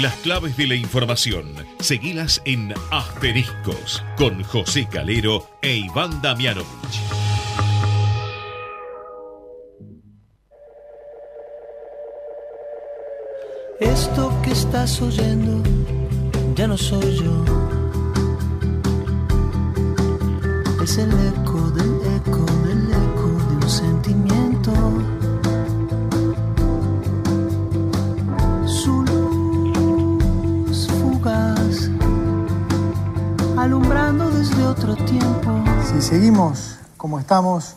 Las claves de la información, seguilas en Asteriscos, con José Calero e Iván Damianovich. Esto que estás oyendo ya no soy yo. Es el eco del eco del eco de un sentimiento. Si seguimos como estamos,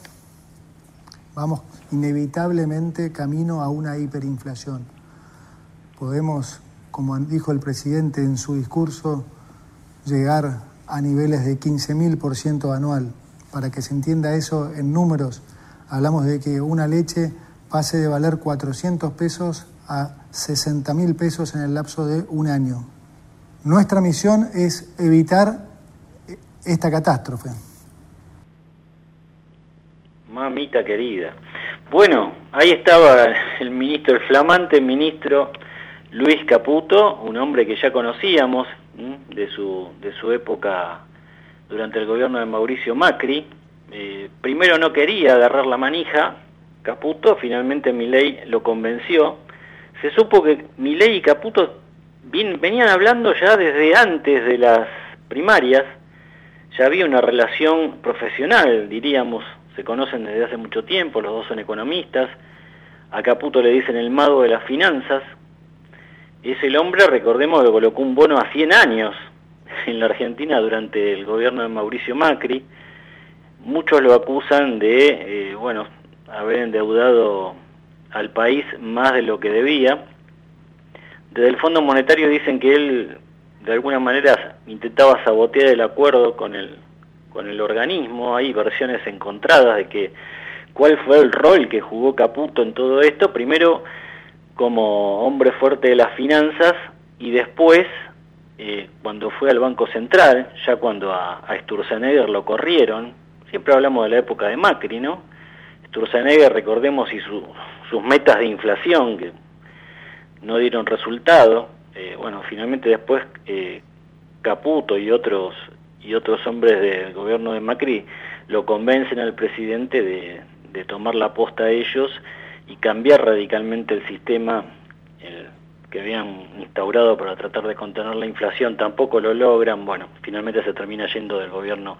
vamos inevitablemente camino a una hiperinflación. Podemos, como dijo el presidente en su discurso, llegar a niveles de 15.000% anual. Para que se entienda eso en números, hablamos de que una leche pase de valer 400 pesos a 60.000 pesos en el lapso de un año. Nuestra misión es evitar esta catástrofe. Mamita querida. Bueno, ahí estaba el ministro, el flamante ministro Luis Caputo, un hombre que ya conocíamos de su, de su época durante el gobierno de Mauricio Macri. Eh, primero no quería agarrar la manija, Caputo, finalmente Milei lo convenció. Se supo que Milei y Caputo venían hablando ya desde antes de las primarias, ya había una relación profesional, diríamos, se conocen desde hace mucho tiempo, los dos son economistas, a Caputo le dicen el mago de las finanzas, es el hombre, recordemos, que colocó un bono a 100 años en la Argentina durante el gobierno de Mauricio Macri. Muchos lo acusan de, eh, bueno, haber endeudado al país más de lo que debía. Desde el Fondo Monetario dicen que él, de alguna manera, intentaba sabotear el acuerdo con el, con el organismo. Hay versiones encontradas de que cuál fue el rol que jugó Caputo en todo esto. Primero, como hombre fuerte de las finanzas y después, eh, cuando fue al Banco Central, ya cuando a, Sturzenegger lo corrieron, siempre hablamos de la época de Macri, ¿no? Sturzenegger, recordemos, y sus metas de inflación que no dieron resultado. Eh, bueno, finalmente después eh, Caputo y otros y otros hombres del gobierno de Macri lo convencen al presidente de, de tomar la posta a ellos y cambiar radicalmente el sistema que habían instaurado para tratar de contener la inflación, tampoco lo logran, bueno, finalmente se termina yendo del gobierno.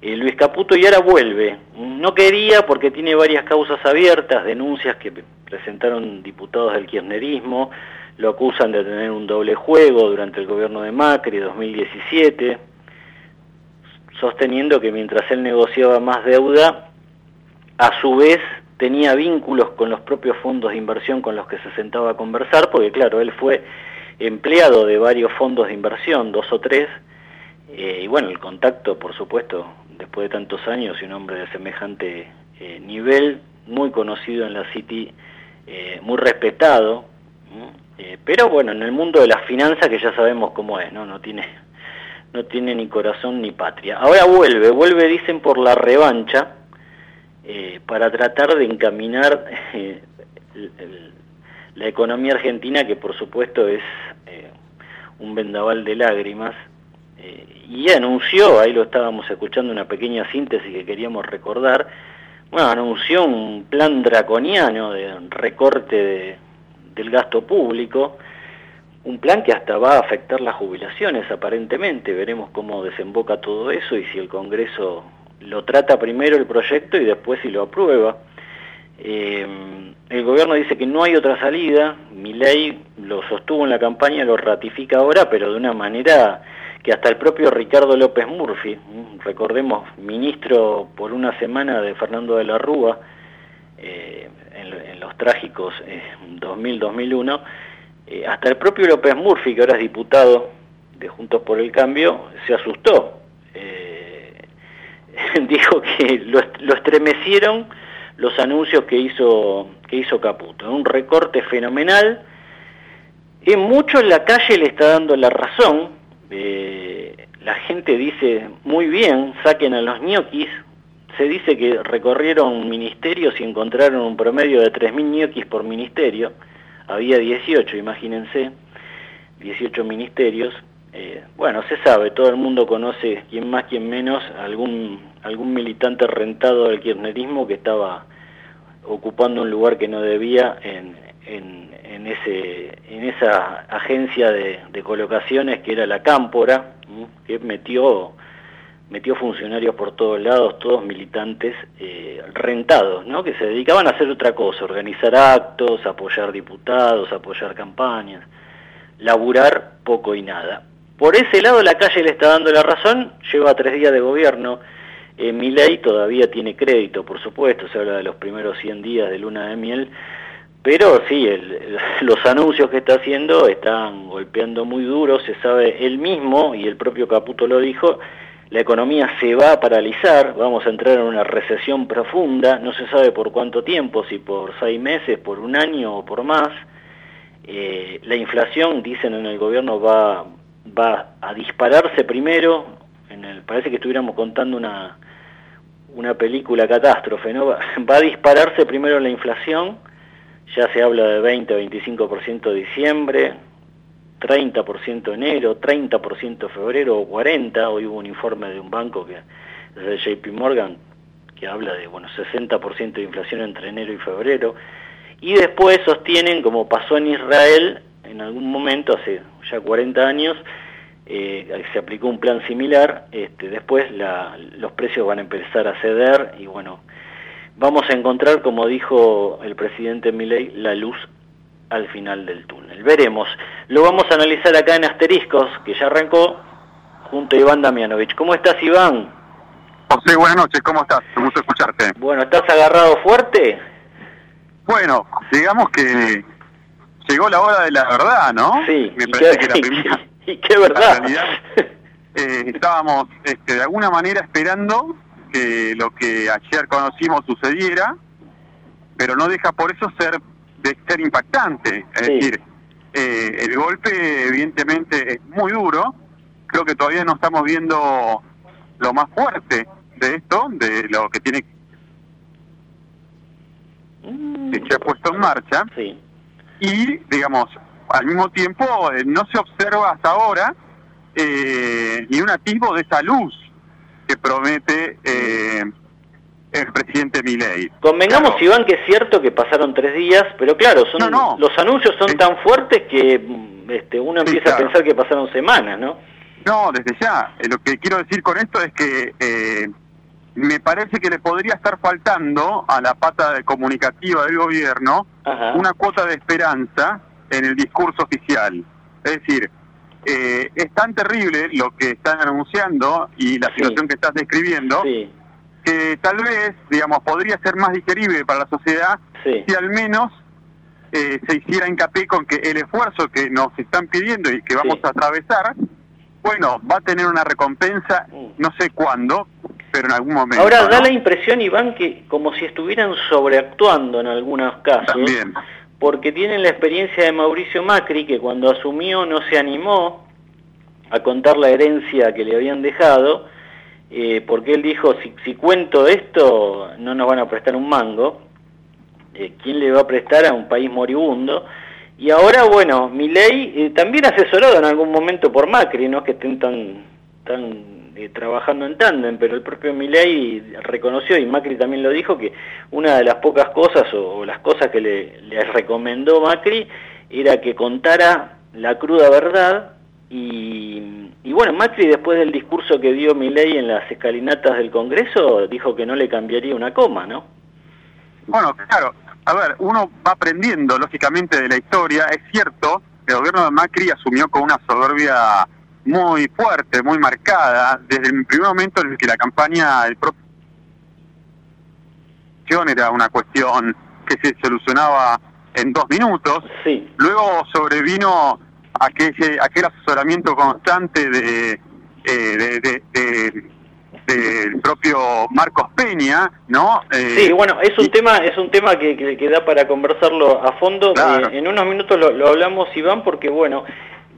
Eh, Luis Caputo y ahora vuelve. No quería porque tiene varias causas abiertas, denuncias que presentaron diputados del kirchnerismo, lo acusan de tener un doble juego durante el gobierno de Macri 2017, sosteniendo que mientras él negociaba más deuda, a su vez tenía vínculos con los propios fondos de inversión con los que se sentaba a conversar, porque claro, él fue empleado de varios fondos de inversión, dos o tres, eh, y bueno, el contacto, por supuesto, después de tantos años y un hombre de semejante eh, nivel, muy conocido en la City, eh, muy respetado, pero bueno, en el mundo de las finanzas que ya sabemos cómo es, ¿no? No tiene, no tiene ni corazón ni patria. Ahora vuelve, vuelve dicen por la revancha, eh, para tratar de encaminar eh, la economía argentina, que por supuesto es eh, un vendaval de lágrimas, y anunció, ahí lo estábamos escuchando, una pequeña síntesis que queríamos recordar, bueno, anunció un plan draconiano de recorte del gasto público, un plan que hasta va a afectar las jubilaciones aparentemente, veremos cómo desemboca todo eso y si el Congreso lo trata primero el proyecto y después si lo aprueba. Eh, el gobierno dice que no hay otra salida, mi ley lo sostuvo en la campaña, lo ratifica ahora, pero de una manera que hasta el propio Ricardo López Murphy, recordemos, ministro por una semana de Fernando de la Rúa, eh, en, los trágicos 2000-2001, eh, hasta el propio López Murphy, que ahora es diputado de Juntos por el Cambio, se asustó. dijo que lo, estremecieron los anuncios que hizo, que hizo Caputo. Un recorte fenomenal. En mucho la calle le está dando la razón. Eh, la gente dice, muy bien, saquen a los ñoquis. Se dice que recorrieron ministerios y encontraron un promedio de 3.000 ñoquis por ministerio. Había 18, imagínense. 18 ministerios. Eh, bueno, se sabe, todo el mundo conoce, quien más, quien menos, algún, algún militante rentado del kirchnerismo que estaba ocupando un lugar que no debía en, en, ese, en esa agencia de, colocaciones que era la Cámpora, que metió, metió funcionarios por todos lados, todos militantes eh, rentados, ¿no? que se dedicaban a hacer otra cosa, organizar actos, apoyar diputados, apoyar campañas, laburar poco y nada. Por ese lado la calle le está dando la razón, lleva tres días de gobierno, eh, mi ley todavía tiene crédito, por supuesto, se habla de los primeros 100 días de luna de miel, pero sí, los anuncios que está haciendo están golpeando muy duro, se sabe él mismo, y el propio Caputo lo dijo, la economía se va a paralizar, vamos a entrar en una recesión profunda, no se sabe por cuánto tiempo, si por seis meses, por un año o por más. Eh, la inflación, dicen en el gobierno, va, a dispararse primero, parece que estuviéramos contando una, una película catástrofe, ¿no? va a dispararse primero la inflación, ya se habla de 20-25% diciembre, 30% enero, 30% febrero o 40%. Hoy hubo un informe de un banco que es de JP Morgan que habla de bueno 60% de inflación entre enero y febrero. Y después sostienen, como pasó en Israel en algún momento, hace ya 40 años, eh, se aplicó un plan similar, este, después la, los precios van a empezar a ceder y bueno, vamos a encontrar, como dijo el presidente Milei, la luz al final del túnel. Veremos. Lo vamos a analizar acá en Asteriscos, que ya arrancó, junto a Iván Damianovich. ¿Cómo estás, Iván? José, buenas noches, ¿cómo estás? Me gusta escucharte. Bueno, ¿estás agarrado fuerte? Bueno, digamos que llegó la hora de la verdad, ¿no? Sí, me parece que la primera... ¿Y qué verdad? Eh, estábamos este, de alguna manera esperando que lo que ayer conocimos sucediera, pero no deja por eso ser ser impactante. Es decir, eh, el golpe evidentemente es muy duro. Creo que todavía no estamos viendo lo más fuerte de esto, de lo que tiene mm. que se ha puesto en marcha. Y, digamos, al mismo tiempo eh, no se observa hasta ahora eh, ni un atisbo de esa luz que promete eh, el presidente Milei. Convengamos, Iván, que es cierto que pasaron tres días, pero claro, son los anuncios son tan fuertes que mm, este, uno empieza a pensar que pasaron semanas, ¿no? No, desde ya. Eh, lo que quiero decir con esto es que eh, me parece que le podría estar faltando a la pata comunicativa del gobierno una cuota de esperanza en el discurso oficial. Es decir, eh, es tan terrible lo que están anunciando y la situación que estás describiendo que tal vez, digamos, podría ser más digerible para la sociedad si al menos eh, se hiciera hincapié con que el esfuerzo que nos están pidiendo y que vamos a atravesar, bueno, va a tener una recompensa, mm. no sé cuándo, pero en algún momento. Ahora da la impresión, Iván, que como si estuvieran sobreactuando en algunos casos. También porque tienen la experiencia de Mauricio Macri, que cuando asumió no se animó a contar la herencia que le habían dejado, eh, porque él dijo, si, cuento esto, no nos van a prestar un mango, eh, ¿quién le va a prestar a un país moribundo? Y ahora, bueno, mi ley, eh, también asesorado en algún momento por Macri, no que estén tan, tan eh, trabajando en tándem, pero el propio Milei reconoció, y Macri también lo dijo, que una de las pocas cosas o, las cosas que le, recomendó Macri era que contara la cruda verdad y, bueno, Macri después del discurso que dio Milei en las escalinatas del Congreso dijo que no le cambiaría una coma, ¿no? Bueno, claro, a ver, uno va aprendiendo lógicamente de la historia, es cierto, el gobierno de Macri asumió con una soberbia muy fuerte, muy marcada, desde el primer momento en el que la campaña del propio era una cuestión que se solucionaba en dos minutos. Sí. Luego sobrevino aquel, aquel asesoramiento constante de, eh, de, del propio Marcos Peña, ¿no? Eh, sí, bueno, es un tema es un tema que, que, da para conversarlo a fondo. Eh, en unos minutos lo, lo, hablamos, Iván, porque bueno,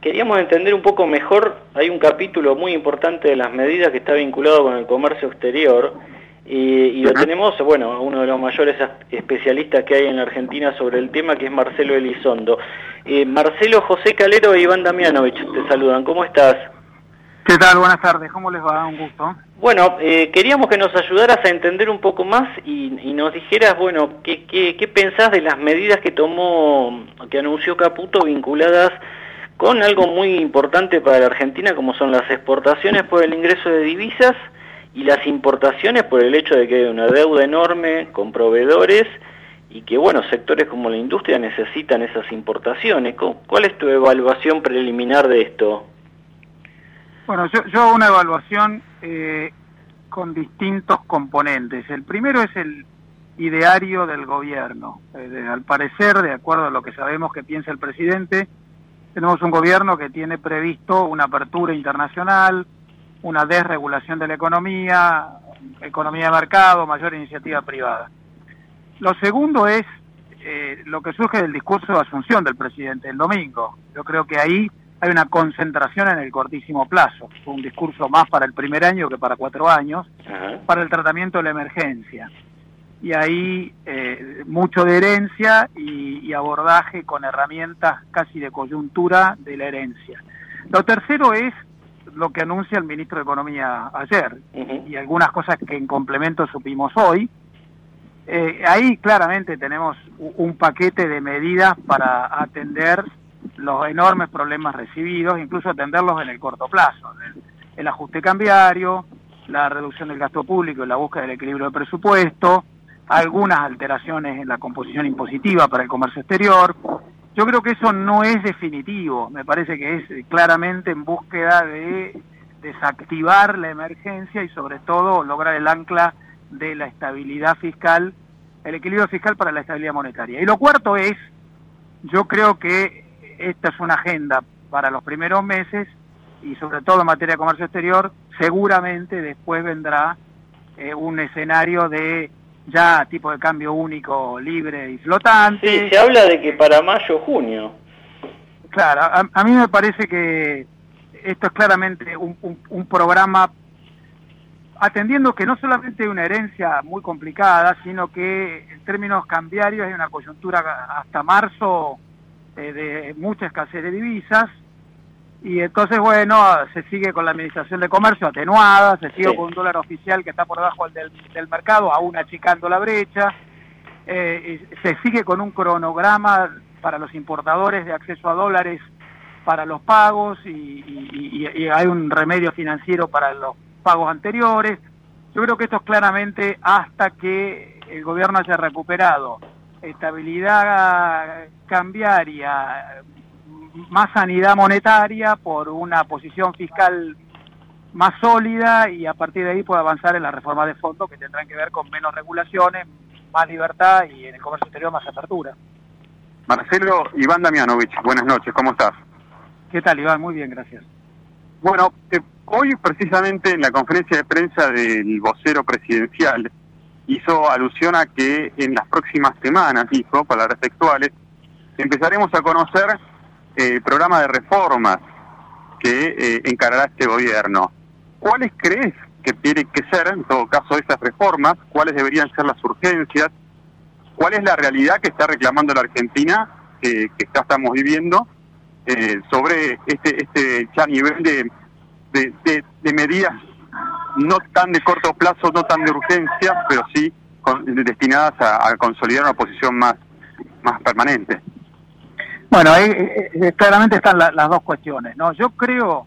queríamos entender un poco mejor, hay un capítulo muy importante de las medidas que está vinculado con el comercio exterior, y lo tenemos, bueno, uno de los mayores especialistas que hay en la Argentina sobre el tema, que es Marcelo Elizondo. Eh, Marcelo, José Calero e Iván Damianovich te saludan. ¿Cómo estás? ¿Qué tal? Buenas tardes. ¿Cómo les va? Un gusto. Bueno, eh, queríamos que nos ayudaras a entender un poco más y, nos dijeras, bueno, ¿qué, qué, qué pensás de las medidas que tomó, que anunció Caputo vinculadas con algo muy importante para la Argentina como son las exportaciones por el ingreso de divisas y las importaciones por el hecho de que hay una deuda enorme con proveedores y que, bueno, sectores como la industria necesitan esas importaciones. ¿Cuál es tu evaluación preliminar de esto? Bueno, yo, yo hago una evaluación eh, con distintos componentes. El primero es el ideario del gobierno. Eh, al parecer, de acuerdo a lo que sabemos que piensa el presidente, tenemos un gobierno que tiene previsto una apertura internacional, una desregulación de la economía, economía de mercado, mayor iniciativa privada. Lo segundo es eh, lo que surge del discurso de asunción del presidente el domingo. Yo creo que ahí hay una concentración en el cortísimo plazo. un discurso más para el primer año que para cuatro años, para el tratamiento de la emergencia. Y ahí eh, mucho de herencia y, abordaje con herramientas casi de coyuntura de la herencia. Lo tercero es lo que anuncia el ministro de Economía ayer y algunas cosas que en complemento supimos hoy. Eh, ahí claramente tenemos un paquete de medidas para atender los enormes problemas recibidos, incluso atenderlos en el corto plazo. El, ajuste cambiario, la reducción del gasto público y la búsqueda del equilibrio de presupuesto, algunas alteraciones en la composición impositiva para el comercio exterior. Yo creo que eso no es definitivo, me parece que es claramente en búsqueda de desactivar la emergencia y sobre todo lograr el ancla de la estabilidad fiscal, el equilibrio fiscal para la estabilidad monetaria. Y lo cuarto es, yo creo que esta es una agenda para los primeros meses y sobre todo en materia de comercio exterior, seguramente después vendrá eh, un escenario de ya tipo de cambio único, libre y flotante. Sí, se habla de que para mayo junio. Claro, a, mí me parece que esto es claramente un, un, programa atendiendo que no solamente hay una herencia muy complicada, sino que en términos cambiarios hay una coyuntura hasta marzo eh, de mucha escasez de divisas, y entonces, bueno, se sigue con la administración de comercio atenuada, se sigue con un dólar oficial que está por debajo del, del mercado, aún achicando la brecha, eh, se sigue con un cronograma para los importadores de acceso a dólares para los pagos y, y hay un remedio financiero para los pagos anteriores. Yo creo que esto es claramente hasta que el gobierno haya recuperado estabilidad cambiaria, más sanidad monetaria por una posición fiscal más sólida y a partir de ahí puede avanzar en la reforma de fondo que tendrán que ver con menos regulaciones, más libertad y en el comercio exterior más apertura. Marcelo Iván Damianovich, buenas noches, ¿cómo estás? ¿Qué tal Iván? Muy bien, gracias. Bueno, eh, hoy precisamente en la conferencia de prensa del vocero presidencial hizo alusión a que en las próximas semanas, dijo, palabras textuales, empezaremos a conocer el programa de reformas que eh, encarará este gobierno. ¿Cuáles crees que tienen que ser, en todo caso, esas reformas? ¿Cuáles deberían ser las urgencias? ¿Cuál es la realidad que está reclamando la Argentina, que ya estamos viviendo, eh, sobre este, este ya nivel de, de, medidas no tan de corto plazo, no tan de urgencia, pero sí destinadas a, consolidar una posición más, más permanente. Bueno, ahí eh, eh, claramente están las dos cuestiones. no Yo creo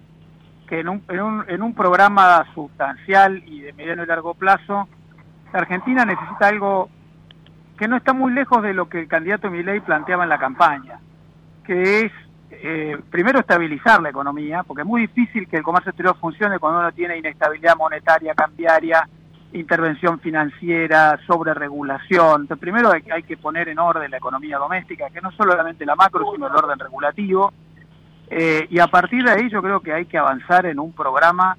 que en un, en, un, en un programa sustancial y de mediano y largo plazo, la Argentina necesita algo que no está muy lejos de lo que el candidato Milei planteaba en la campaña, que es eh, primero estabilizar la economía, porque es muy difícil que el comercio exterior funcione cuando uno tiene inestabilidad monetaria, cambiaria, intervención financiera, sobre regulación. Primero hay, hay, que poner en orden la economía doméstica, que no solamente la macro, sino el orden regulativo. Eh, y a partir de ahí yo creo que hay que avanzar en un programa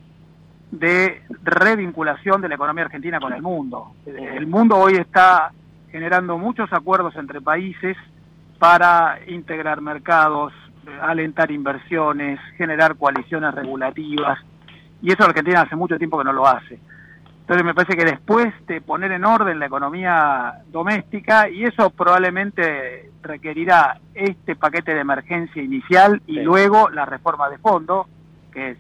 de revinculación de la economía argentina con el mundo. El mundo hoy está generando muchos acuerdos entre países para integrar mercados, alentar inversiones, generar coaliciones regulativas, y eso Argentina hace mucho tiempo que no lo hace. Entonces me parece que después de poner en orden la economía doméstica, y eso probablemente requerirá este paquete de emergencia inicial y luego la reforma de fondo, que es,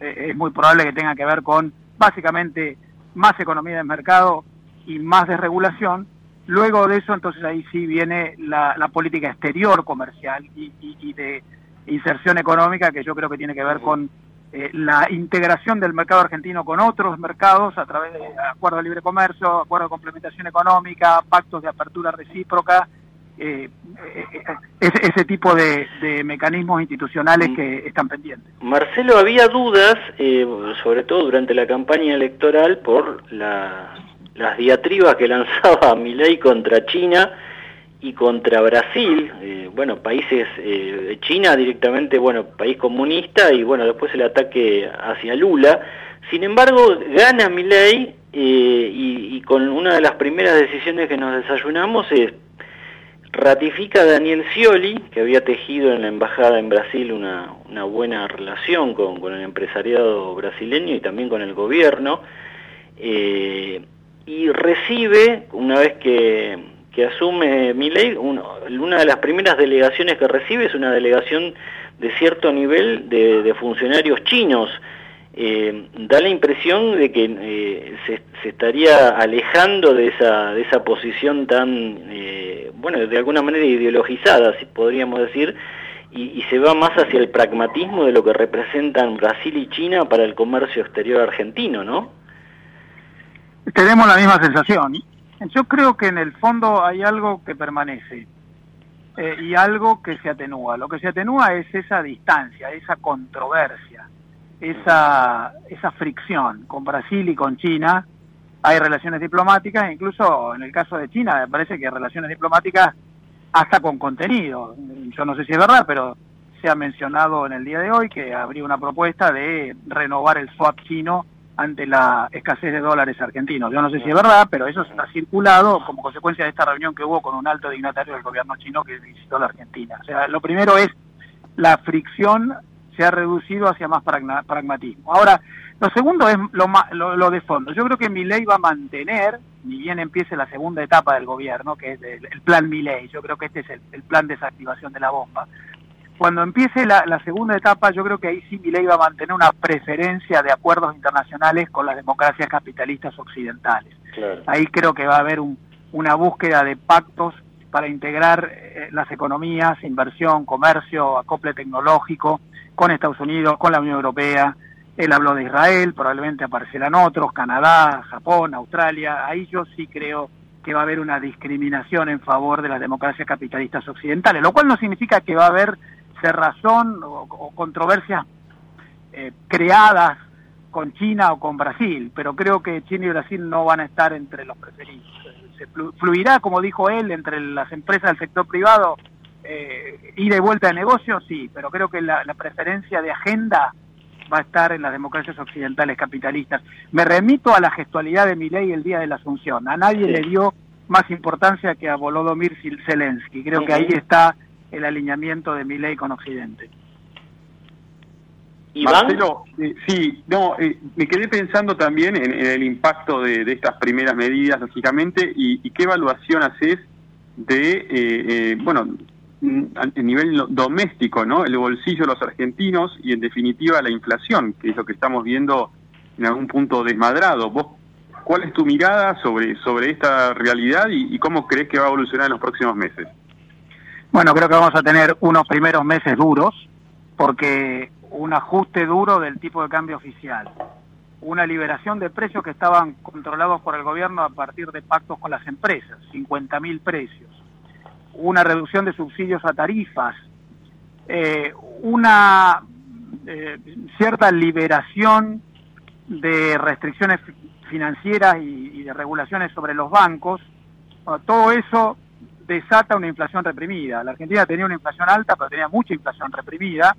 es muy probable que tenga que ver con básicamente más economía de mercado y más desregulación. Luego de eso, entonces ahí sí viene la, política exterior comercial y, y de inserción económica, que yo creo que tiene que ver con eh, la integración del mercado argentino con otros mercados a través de acuerdos de libre comercio, acuerdos de complementación económica, pactos de apertura recíproca, eh, eh, ese, tipo de, mecanismos institucionales que están pendientes. Marcelo, había dudas, sobre todo durante la campaña electoral, por las diatribas que lanzaba Milei contra China y contra Brasil, eh, bueno, países, eh, China directamente, bueno, país comunista y bueno, después el ataque hacia Lula. Sin embargo, gana Milei eh, y, con una de las primeras decisiones que nos desayunamos es ratifica a Daniel Scioli, que había tejido en la embajada en Brasil una, una buena relación con, con, el empresariado brasileño y también con el gobierno, y recibe, una vez que que asume Milei, una de las primeras delegaciones que recibe es una delegación de cierto nivel de, funcionarios chinos. Eh, da la impresión de que eh, se, estaría alejando de esa, de esa posición tan, eh, bueno, de alguna manera ideologizada, si podríamos decir, y, y, se va más hacia el pragmatismo de lo que representan Brasil y China para el comercio exterior argentino, ¿no? Tenemos la misma sensación. Yo creo que en el fondo hay algo que permanece eh, y algo que se atenúa. Lo que se atenúa es esa distancia, esa controversia, esa, esa fricción con Brasil y con China. Hay relaciones diplomáticas, incluso en el caso de China me parece que relaciones diplomáticas hasta con contenido. Yo no sé si es verdad, pero se ha mencionado en el día de hoy que habría una propuesta de renovar el swap chino ante la escasez de dólares argentinos. Yo no sé si es verdad, pero eso ha circulado como consecuencia de esta reunión que hubo con un alto dignatario del gobierno chino que visitó la Argentina. O sea, lo primero es la fricción se ha reducido hacia más pragmatismo. Ahora, lo segundo es lo, lo, de fondo. Yo creo que ley va a mantener, ni bien empiece la segunda etapa del gobierno, que es el, plan ley. yo creo que este es el, el plan de desactivación de la bomba, cuando empiece la, segunda etapa, yo creo que ahí sí Milei va a mantener una preferencia de acuerdos internacionales con las democracias capitalistas occidentales. Ahí creo que va a haber una búsqueda de pactos para integrar eh, las economías, inversión, comercio, acople tecnológico con Estados Unidos, con la Unión Europea. Él habló de Israel, probablemente aparecerán otros, Canadá, Japón, Australia. Ahí yo sí creo que va a haber una discriminación en favor de las democracias capitalistas occidentales, lo cual no significa que va a haber cerrazón o, o controversias eh, creadas con China o con Brasil, pero creo que China y Brasil no van a estar entre los preferidos. Se fluirá, como dijo él, entre las empresas del sector privado, eh, ida y vuelta de negocios, sí, pero creo que la, preferencia de agenda va a estar en las democracias occidentales capitalistas. Me remito a la gestualidad de Milei el día de la Asunción. A nadie le dio más importancia que a Volodymyr Zelensky. Creo que ahí está el alineamiento de mi ley con Occidente. Marcelo, eh, sí, no, eh, me quedé pensando también en, el impacto de, estas primeras medidas, lógicamente, y, qué evaluación haces de, eh, bueno, a nivel doméstico, ¿no? El bolsillo de los argentinos y, en definitiva, la inflación, que es lo que estamos viendo en algún punto desmadrado. ¿Vos cuál es tu mirada sobre, sobre esta realidad y cómo crees que va a evolucionar en los próximos meses? Bueno, creo que vamos a tener unos primeros meses duros, porque un ajuste duro del tipo de cambio oficial, una liberación de precios que estaban controlados por el gobierno a partir de pactos con las empresas, 50.000 precios, una reducción de subsidios a tarifas, eh, una eh, cierta liberación de restricciones financieras y, y de regulaciones sobre los bancos, todo eso desata una inflación reprimida. La Argentina tenía una inflación alta, pero tenía mucha inflación reprimida,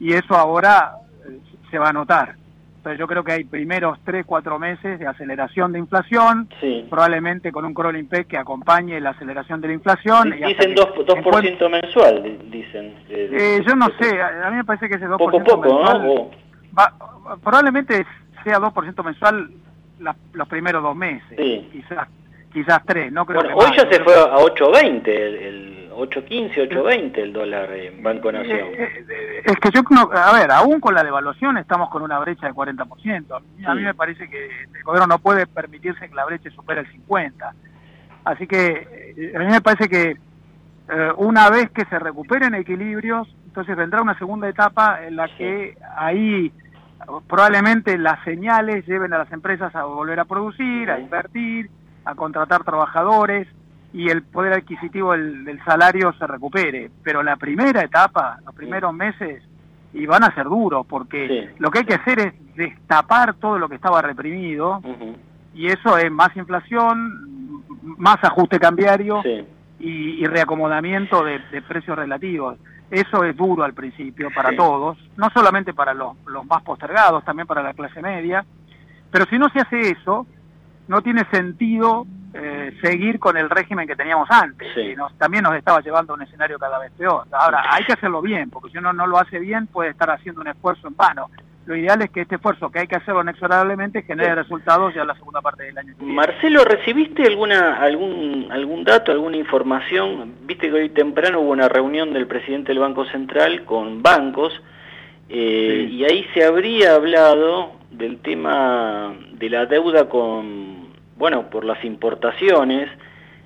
y eso ahora eh, se va a notar. Entonces yo creo que hay primeros tres, cuatro meses de aceleración de inflación, probablemente con un crawling peg que acompañe la aceleración de la inflación. dicen 2%, mensual, dicen. Eh, yo no sé, a mí me parece que ese 2% poco, poco, mensual... probablemente sea 2% mensual los primeros dos meses, quizás quizás tres, no creo bueno, Hoy ya se fue a 8.20, el, 8.15, 8.20 el dólar en Banco eh, Nación. Eh, eh, es que yo, a ver, aún con la devaluación estamos con una brecha de 40%. A mí me parece que el gobierno no puede permitirse que la brecha supere el 50%. Así que a mí me parece que una vez que se recuperen equilibrios, entonces vendrá una segunda etapa en la que ahí probablemente las señales lleven a las empresas a volver a producir, a invertir, a contratar trabajadores y el poder adquisitivo del, salario se recupere. Pero la primera etapa, los primeros meses, y van a ser duros, porque lo que hay que hacer es destapar todo lo que estaba reprimido, y eso es más inflación, más ajuste cambiario y, reacomodamiento de, precios relativos. Eso es duro al principio para todos, no solamente para los, los más postergados, también para la clase media, pero si no se hace eso, no tiene sentido eh, seguir con el régimen que teníamos antes, y nos, también nos estaba llevando a un escenario cada vez peor. Ahora, hay que hacerlo bien, porque si uno no lo hace bien puede estar haciendo un esfuerzo en vano. Lo ideal es que este esfuerzo, que hay que hacerlo inexorablemente, genere resultados ya en la segunda parte del año. Marcelo, ¿recibiste alguna algún algún dato, alguna información? Viste que hoy temprano hubo una reunión del presidente del Banco Central con bancos eh, y ahí se habría hablado del tema de la deuda con, bueno, por las importaciones,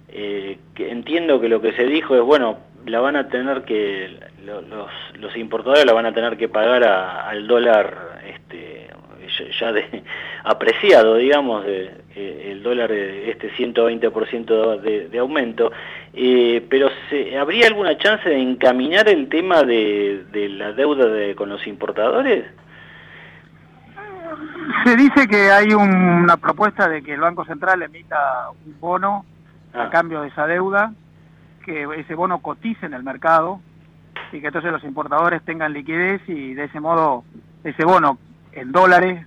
eh, que entiendo que lo que se dijo es, bueno, la van a tener que, los, los importadores la van a tener que pagar al dólar este, ya de, apreciado, digamos, de, el dólar este 120% de, de aumento, eh, pero se, ¿habría alguna chance de encaminar el tema de, de la deuda de, con los importadores? Se dice que hay una propuesta de que el Banco Central emita un bono a ah. cambio de esa deuda, que ese bono cotice en el mercado y que entonces los importadores tengan liquidez y de ese modo ese bono en dólares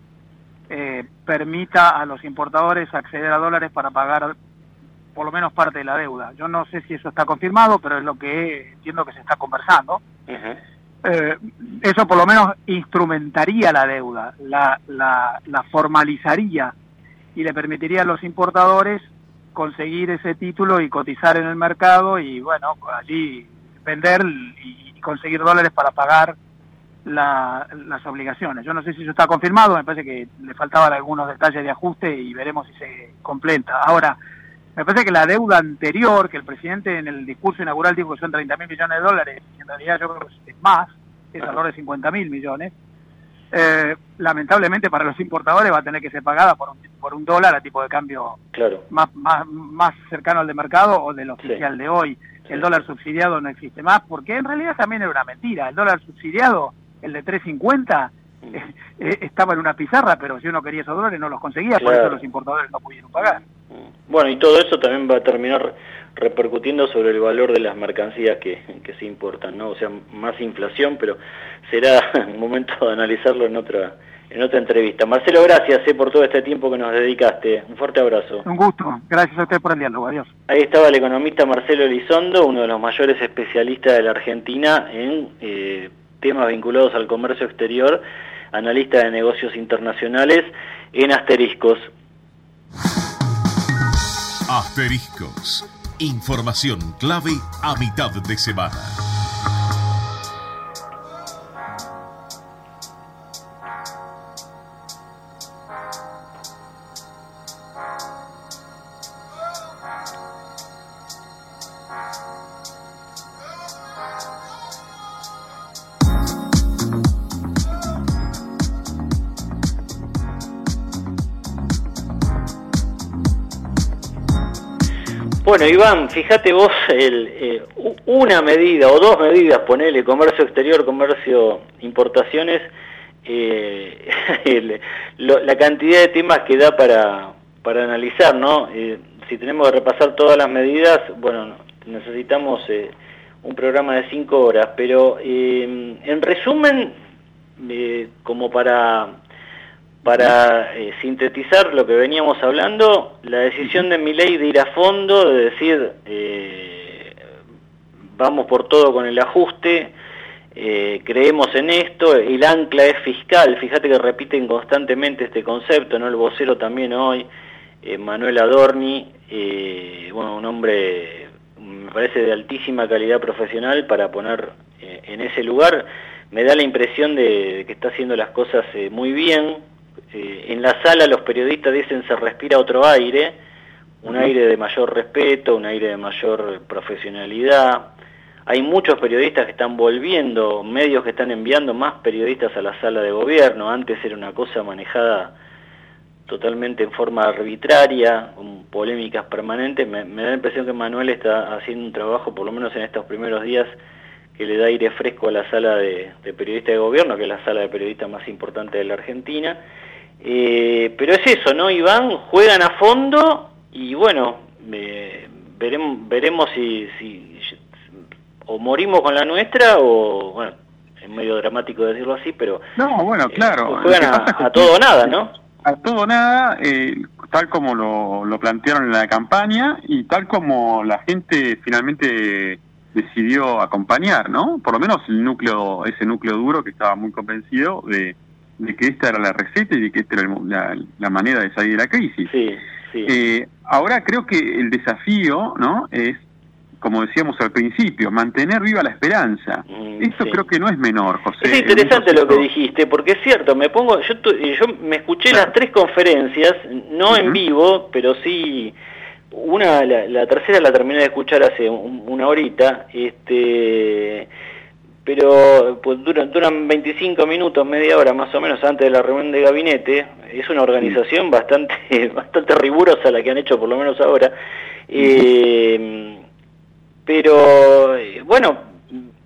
eh, permita a los importadores acceder a dólares para pagar por lo menos parte de la deuda. Yo no sé si eso está confirmado, pero es lo que entiendo que se está conversando. Eh, eso por lo menos instrumentaría la deuda, la, la, la, formalizaría y le permitiría a los importadores conseguir ese título y cotizar en el mercado y bueno, allí vender y conseguir dólares para pagar las obligaciones. Yo no sé si eso está confirmado, me parece que le faltaban algunos detalles de ajuste y veremos si se completa. Ahora, me parece que la deuda anterior, que el presidente en el discurso inaugural dijo que son 30 mil millones de dólares, y en realidad yo creo que es más, es alrededor de 50 mil millones, eh, lamentablemente para los importadores va a tener que ser pagada por un, por un dólar a tipo de cambio claro. más, más, más cercano al de mercado o del oficial de hoy. El dólar subsidiado no existe más, porque en realidad también era una mentira. El dólar subsidiado, el de 350, eh, eh, estaba en una pizarra, pero si uno quería esos dólares no los conseguía, por eso los importadores no pudieron pagar. Bueno, y todo eso también va a terminar repercutiendo sobre el valor de las mercancías que, que se importan, ¿no? O sea, más inflación, pero será un momento de analizarlo en otra en otra entrevista. Marcelo, gracias eh, por todo este tiempo que nos dedicaste. Un fuerte abrazo. Un gusto. Gracias a usted por el diálogo. Adiós. Ahí estaba el economista Marcelo Elizondo, uno de los mayores especialistas de la Argentina en eh, temas vinculados al comercio exterior, analista de negocios internacionales en Asteriscos. Asteriscos. Información clave a mitad de semana. Fíjate vos, eh, una medida o dos medidas, ponele comercio exterior, comercio, importaciones, eh, la cantidad de temas que da para, para analizar, ¿no? Eh, si tenemos que repasar todas las medidas, bueno, necesitamos un programa de cinco horas, pero en resumen, como para para eh, sintetizar lo que veníamos hablando, la decisión de mi ley de ir a fondo, de decir, eh, vamos por todo con el ajuste, eh, creemos en esto, el ancla es fiscal, fíjate que repiten constantemente este concepto, ¿no? El vocero también hoy, Manuel Adorni, bueno, un hombre, me parece de altísima calidad profesional para poner en ese lugar, me da la impresión de, que está haciendo las cosas muy bien, en la sala los periodistas dicen se respira otro aire, un aire de mayor respeto, un aire de mayor profesionalidad, hay muchos periodistas que están volviendo, medios que están enviando más periodistas a la sala de gobierno. Antes era una cosa manejada totalmente en forma arbitraria, con polémicas permanentes. Me, da la impresión que Manuel está haciendo un trabajo, por lo menos en estos primeros días, que le da aire fresco a la sala de, periodistas de gobierno, que es la sala de periodistas más importante de la Argentina. Eh, pero es eso, ¿no, Iván? Juegan a fondo y bueno, eh, veremos, veremos si, o morimos con la nuestra o, bueno, es medio dramático decirlo así, pero... No, bueno, eh, claro. juegan a, todo o nada, ¿no? A todo o nada, eh, tal como lo, lo plantearon en la campaña y tal como la gente finalmente decidió acompañar, ¿no? Por lo menos el núcleo, ese núcleo duro que estaba muy convencido de, que esta era la receta y de que esta era la, la manera de salir de la crisis. Sí, sí. Eh, ahora creo que el desafío, ¿no? Es como decíamos al principio, mantener viva la esperanza. Mm, Esto creo que no es menor, José. Es interesante lo que dijiste, porque es cierto, me pongo, yo, yo me escuché las tres conferencias, no en vivo, pero sí, una, la, tercera la terminé de escuchar hace una horita, este pero pues duran, duran 25 minutos, media hora más o menos antes de la reunión de gabinete. Es una organización bastante bastante rigurosa la que han hecho por lo menos ahora. Eh, pero eh, bueno,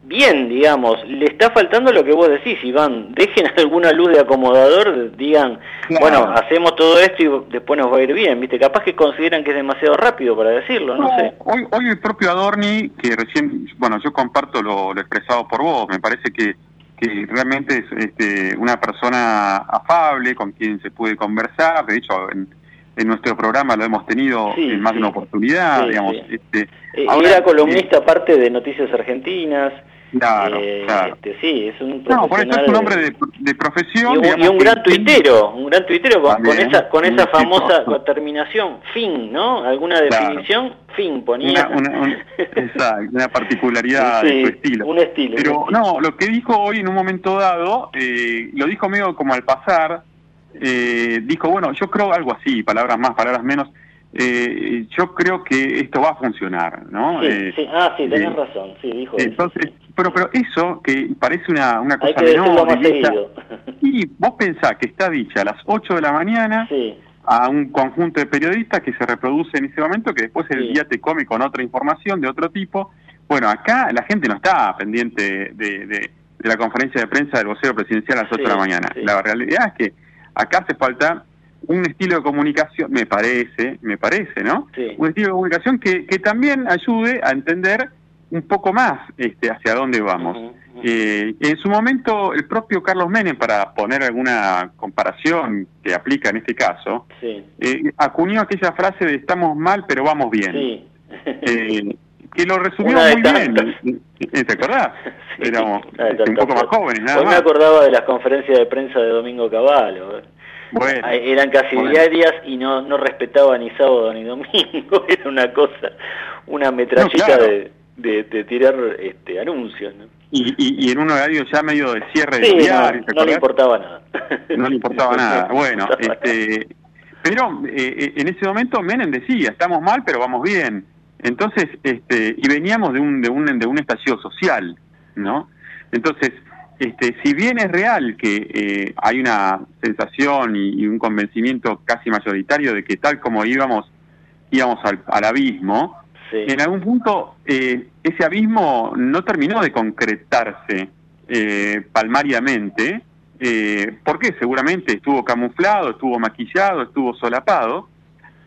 bien, digamos, le está faltando lo que vos decís, Iván, dejen alguna luz de acomodador, digan, bueno, hacemos todo esto y después nos va a ir bien, ¿viste? Capaz que consideran que es demasiado rápido para decirlo, no, sé. Hoy, hoy el propio Adorni, que recién, bueno, yo comparto lo, expresado por vos, me parece que, que realmente es este, una persona afable, con quien se puede conversar, de hecho, en, en nuestro programa lo hemos tenido en más de una oportunidad, digamos. Este, eh, era columnista eh, aparte de Noticias Argentinas. Claro, eh, claro. Este, sí, es un No, por eso es un hombre de, de profesión. Y un, gran tuitero, un gran tuitero con, esa, con esa famosa terminación, fin, ¿no? ¿Alguna definición? Fin, ponía. Una, exacto, una particularidad de su estilo. Un estilo. Pero no, lo que dijo hoy en un momento dado, eh, lo dijo medio como al pasar, eh, dijo, bueno, yo creo algo así, palabras más, palabras menos, eh, yo creo que esto va a funcionar, ¿no? Sí, eh, sí. ah, sí, tenés razón, sí, dijo Entonces, pero, pero eso que parece una, una cosa menor, y vos pensás que está dicha a las 8 de la mañana a un conjunto de periodistas que se reproduce en ese momento, que después el día te come con otra información de otro tipo. Bueno, acá la gente no está pendiente de, de, la conferencia de prensa del vocero presidencial a las 8 de la mañana. La realidad es que acá hace falta un estilo de comunicación, me parece, me parece, ¿no? Un estilo de comunicación que, que también ayude a entender un poco más este, hacia dónde vamos. Eh, en su momento, el propio Carlos Menem, para poner alguna comparación que aplica en este caso, eh, acuñó aquella frase de estamos mal pero vamos bien. Eh, que lo resumió muy bien. ¿Te acordás? Éramos este, un poco más jóvenes, nada Hoy me acordaba de las conferencias de prensa de Domingo Caballo. Bueno, Eran casi diarias y no, no respetaba ni sábado ni domingo. Era una cosa, una metrallita de, de, tirar este, anuncios. ¿no? Y, y, en un horario ya medio de cierre de diario. No, le importaba nada. No le importaba nada. Bueno, este, pero eh, en ese momento Menem decía, estamos mal, pero vamos bien. Entonces, este, y veníamos de un, de un, de un estallido social, ¿no? Entonces, este, si bien es real que eh, hay una sensación y, un convencimiento casi mayoritario de que tal como íbamos, íbamos al, abismo, en algún punto eh, ese abismo no terminó de concretarse eh, palmariamente, porque seguramente estuvo camuflado, estuvo maquillado, estuvo solapado,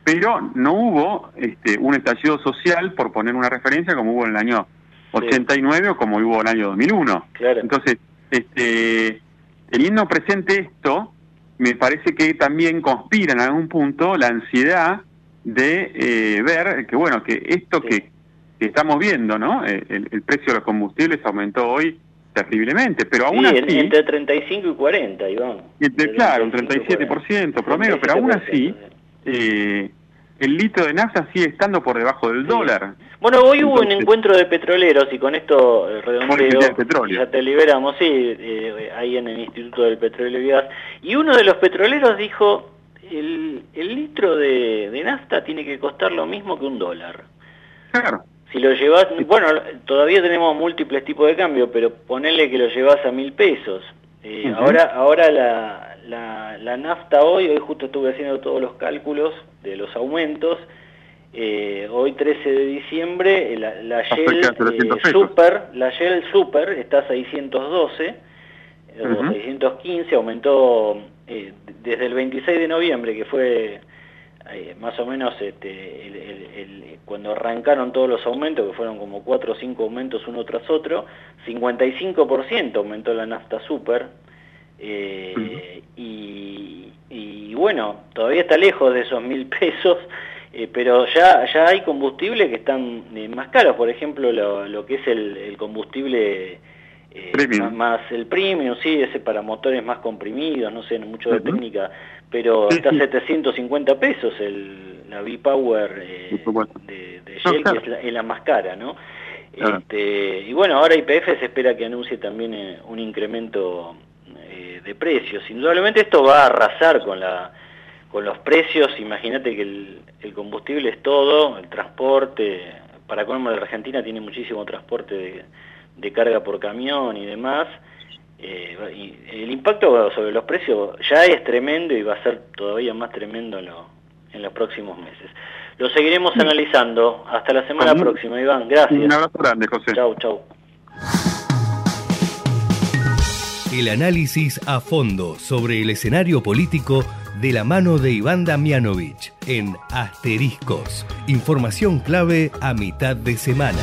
pero no hubo este, un estallido social, por poner una referencia, como hubo en el año 89 o como hubo en el año 2001. Entonces, este, teniendo presente esto, me parece que también conspira en algún punto la ansiedad de eh, ver que, bueno, que esto que, estamos viendo, ¿no? Eh, el, precio de los combustibles aumentó hoy terriblemente, pero aún así... entre 35 y 40, Iván. claro, un 37% promedio, pero aún así eh, el litro de nafta sigue estando por debajo del dólar. Bueno, hoy hubo un encuentro de petroleros y con esto eh, redondeo ya te liberamos, sí, eh, ahí en el Instituto del Petróleo y Gas. Y uno de los petroleros dijo, el, el litro de, de nafta tiene que costar lo mismo que un dólar. Claro. Si lo llevas, bueno, todavía tenemos múltiples tipos de cambio, pero ponele que lo llevas a mil pesos. Eh, ahora ahora la, la, la, nafta hoy, hoy justo estuve haciendo todos los cálculos de los aumentos, eh, hoy 13 de diciembre eh, la, la Shell Super, la Shell Super está a 612 o 615, aumentó desde el 26 de noviembre, que fue más o menos este, el, cuando arrancaron todos los aumentos, que fueron como 4 o 5 aumentos uno tras otro, 55% aumentó la nafta super, eh, y, bueno, todavía está lejos de esos mil pesos, eh, pero ya, ya hay combustibles que están eh, más caros, por ejemplo lo, que es el, combustible... más, el premium, sí, ese para motores más comprimidos, no sé, mucho de técnica, pero está a 750 pesos el, la V-Power eh, de, de, Shell, que es la, más cara, ¿no? Este, y bueno, ahora IPF se espera que anuncie también eh, un incremento eh, de precios. Indudablemente esto va a arrasar con la con los precios, imagínate que el, el, combustible es todo, el transporte, para colmo la Argentina tiene muchísimo transporte de, de carga por camión y demás, eh, el impacto sobre los precios ya es tremendo y va a ser todavía más tremendo en, en los próximos meses. Lo seguiremos analizando. Hasta la semana próxima, Iván. Gracias. Un abrazo grande, José. Chau, chau. El análisis a fondo sobre el escenario político de la mano de Iván Damianovich en Asteriscos. Información clave a mitad de semana.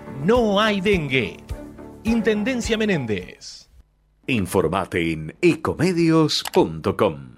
no hay dengue. Intendencia Menéndez. Informate en ecomedios.com.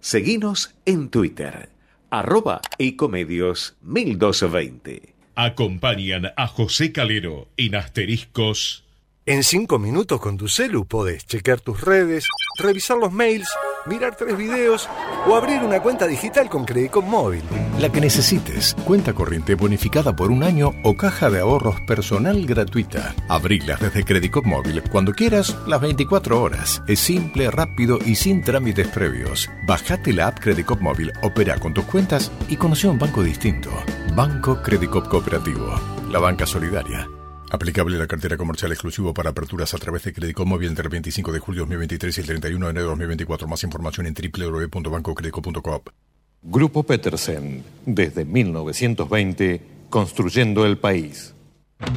Seguinos en Twitter, arroba ecomedios 1220. Acompañan a José Calero en asteriscos en cinco minutos con tu celu podés chequear tus redes, revisar los mails, mirar tres videos o abrir una cuenta digital con Credicop Móvil. La que necesites. Cuenta corriente bonificada por un año o caja de ahorros personal gratuita. Abrilas desde Credicop Móvil cuando quieras, las 24 horas. Es simple, rápido y sin trámites previos. Bajate la app Credicop Móvil, opera con tus cuentas y conoce un banco distinto. Banco Credicop Cooperativo. La banca solidaria. Aplicable la cartera comercial exclusivo para aperturas a través de Crédito Móvil entre el 25 de julio de 2023 y el 31 de enero de 2024. Más información en www.bancocredico.com. Grupo Petersen, desde 1920, construyendo el país.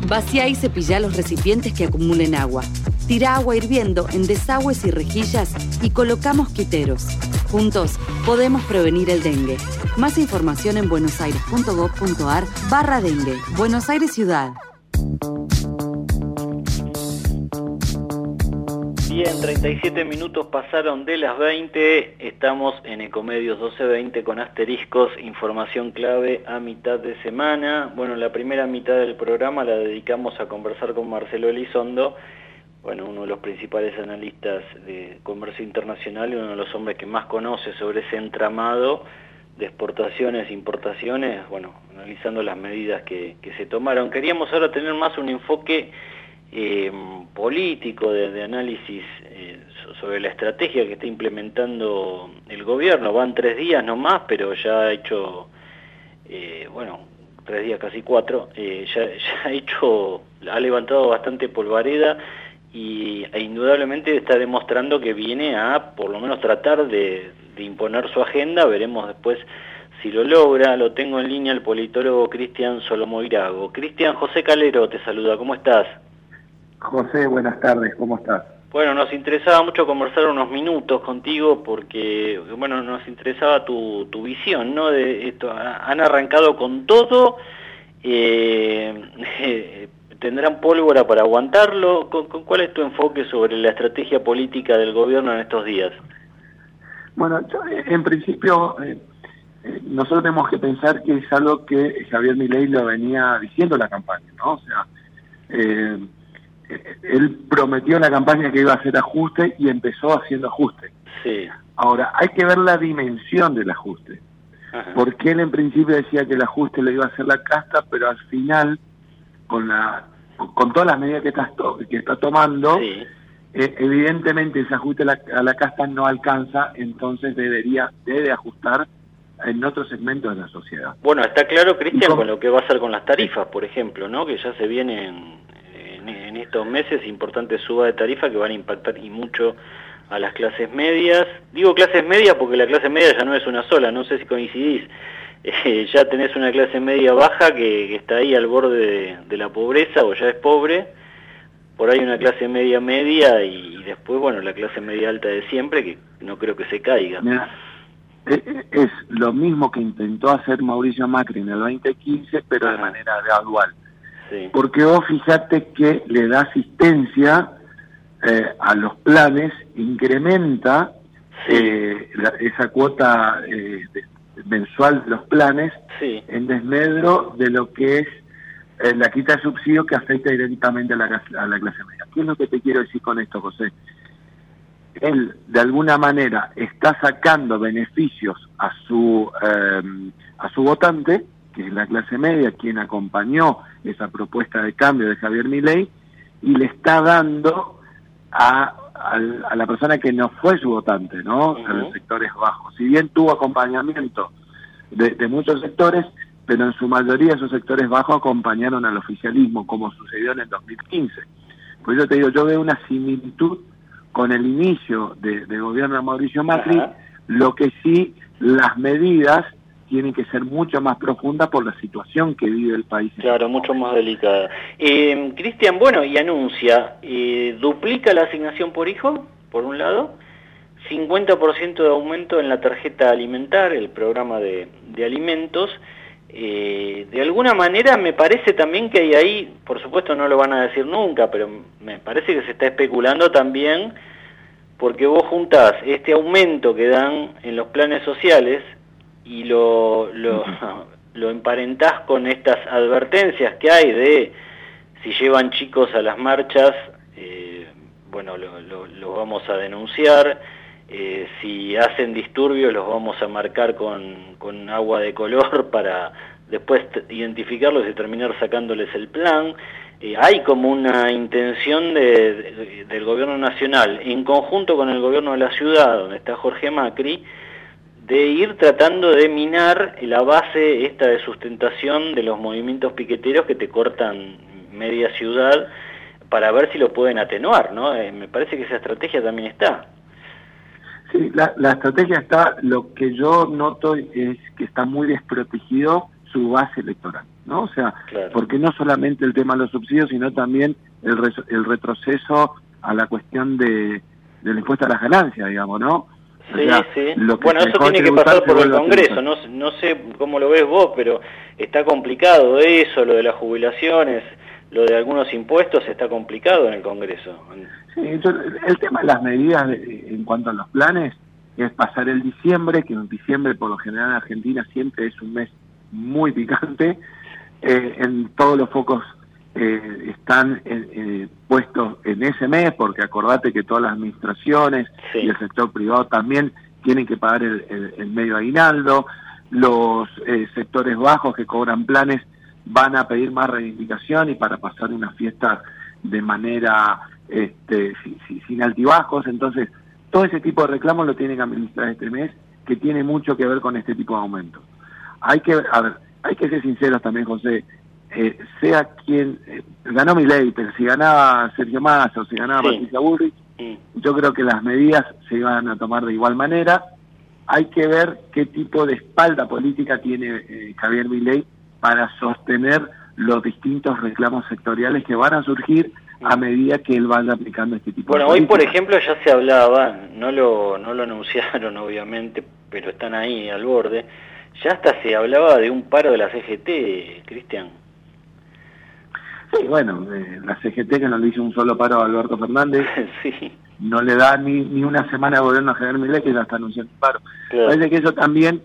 Vacía y cepilla los recipientes que acumulen agua. Tira agua hirviendo en desagües y rejillas y colocamos quiteros. Juntos podemos prevenir el dengue. Más información en buenosaires.gov.ar barra dengue. Buenos Aires Ciudad. Bien, 37 minutos pasaron de las 20, estamos en Ecomedios 1220 con asteriscos, información clave a mitad de semana. Bueno, la primera mitad del programa la dedicamos a conversar con Marcelo Elizondo, bueno, uno de los principales analistas de comercio internacional y uno de los hombres que más conoce sobre ese entramado de exportaciones e importaciones, bueno, analizando las medidas que, se tomaron. Queríamos ahora tener más un enfoque eh, político, de, análisis eh, sobre la estrategia que está implementando el gobierno. Van tres días nomás, pero ya ha hecho, eh, bueno, tres días, casi cuatro, ya, ha hecho, ha levantado bastante polvareda y e indudablemente está demostrando que viene a por lo menos tratar de, de imponer su agenda, veremos después si lo logra, lo tengo en línea el politólogo Cristian Solomoirago. Cristian José Calero te saluda, ¿cómo estás? José, buenas tardes, ¿cómo estás? Bueno, nos interesaba mucho conversar unos minutos contigo porque, bueno, nos interesaba tu, tu visión, ¿no? De esto, han arrancado con todo, eh, tendrán pólvora para aguantarlo. ¿Cuál es tu enfoque sobre la estrategia política del gobierno en estos días? Bueno, en principio, eh, eh, nosotros tenemos que pensar que es algo que Javier Milei lo venía diciendo en la campaña, ¿no? O sea, eh, él prometió en la campaña que iba a hacer ajuste y empezó haciendo ajuste. Sí. Ahora, hay que ver la dimensión del ajuste. Porque él en principio decía que el ajuste le iba a hacer la casta, pero al final, con la con todas las medidas que está, que está tomando, eh, evidentemente ese ajuste a la, casta no alcanza, entonces debería debe ajustar en otros segmentos de la sociedad. Bueno, está claro, Cristian, con lo que va a hacer con las tarifas, por ejemplo, ¿no? que ya se vienen en, estos meses importantes subas de tarifa que van a impactar y mucho a las clases medias. Digo clases medias porque la clase media ya no es una sola, no sé si coincidís. Eh, ya tenés una clase media baja que, está ahí al borde de, la pobreza o ya es pobre. Por ahí una clase media media y, después, bueno, la clase media alta de siempre que no creo que se caiga. E, e, es lo mismo que intentó hacer Mauricio Macri en el 2015, pero de manera gradual. Porque vos fijate que le da asistencia eh, a los planes, incrementa eh, esa cuota eh, mensual de los planes en desmedro de lo que es la quita de subsidio que afecta directamente a la, a la clase media. ¿Qué es lo que te quiero decir con esto, José? Él, de alguna manera, está sacando beneficios a su, a su votante, que es la clase media, quien acompañó esa propuesta de cambio de Javier Milei, y le está dando a, a, la persona que no fue su votante, ¿no? A los sectores bajos. Si bien tuvo acompañamiento de, de, muchos sectores, pero en su mayoría esos sectores bajos acompañaron al oficialismo, como sucedió en el 2015. Por eso te digo, yo veo una similitud con el inicio de, de gobierno de Mauricio Macri, lo que sí las medidas tiene que ser mucho más profunda por la situación que vive el país. Claro, mucho más delicada. Eh, Cristian, bueno, y anuncia, eh, duplica la asignación por hijo, por un lado, 50% de aumento en la tarjeta alimentar, el programa de, alimentos. Eh, de alguna manera me parece también que hay ahí, por supuesto no lo van a decir nunca, pero me parece que se está especulando también porque vos juntás este aumento que dan en los planes sociales y lo, lo, lo emparentás con estas advertencias que hay de si llevan chicos a las marchas, eh, bueno, los lo, vamos a denunciar, eh, si hacen disturbios los vamos a marcar con, con agua de color para después identificarlos y terminar sacándoles el plan. Eh, hay como una intención de, del gobierno nacional, en conjunto con el gobierno de la ciudad, donde está Jorge Macri, de ir tratando de minar la base esta de sustentación de los movimientos piqueteros que te cortan media ciudad para ver si lo pueden atenuar, ¿no? Eh, me parece que esa estrategia también está. Sí, la, la, estrategia está, lo que yo noto es que está muy desprotegido su base electoral, ¿no? O sea, porque no solamente el tema de los subsidios, sino también el, el retroceso a la cuestión de, del impuesto a las ganancias, digamos, ¿no? Sí, sí. bueno, eso tiene que pasar por el Congreso, no, no sé cómo lo ves vos, pero está complicado eso, lo de las jubilaciones. lo de algunos impuestos está complicado en el Congreso. Sí, el tema de las medidas en cuanto a los planes es pasar el diciembre, que en diciembre por lo general en Argentina siempre es un mes muy picante, eh, en todos los focos eh, están eh, puestos en ese mes, porque acordate que todas las administraciones y el sector privado también tienen que pagar el, medio aguinaldo, los sectores bajos que cobran planes van a pedir más reivindicación y para pasar una fiesta de manera este, sin altibajos, entonces todo ese tipo de reclamos lo tienen que administrar este mes, que tiene mucho que ver con este tipo de aumentos. Hay que, a ver, hay que ser sinceros también, José, eh, sea quien eh, ganó mi ley, pero si ganaba Sergio Massa o si ganaba Patricia Bullrich, yo creo que las medidas se iban a tomar de igual manera. Hay que ver qué tipo de espalda política tiene eh, Javier Milei para sostener los distintos reclamos sectoriales que van a surgir a medida que él vaya aplicando este tipo de Bueno, hoy por ejemplo ya se hablaba, no lo, no lo anunciaron obviamente, pero están ahí al borde, ya hasta se hablaba de un paro de la CGT, Cristian. Sí, bueno, eh, la CGT que no le hizo un solo paro a Alberto Fernández, sí. no le da ni, ni una semana de gobierno a General Milei que ya está anunciando un paro. Parece que eso también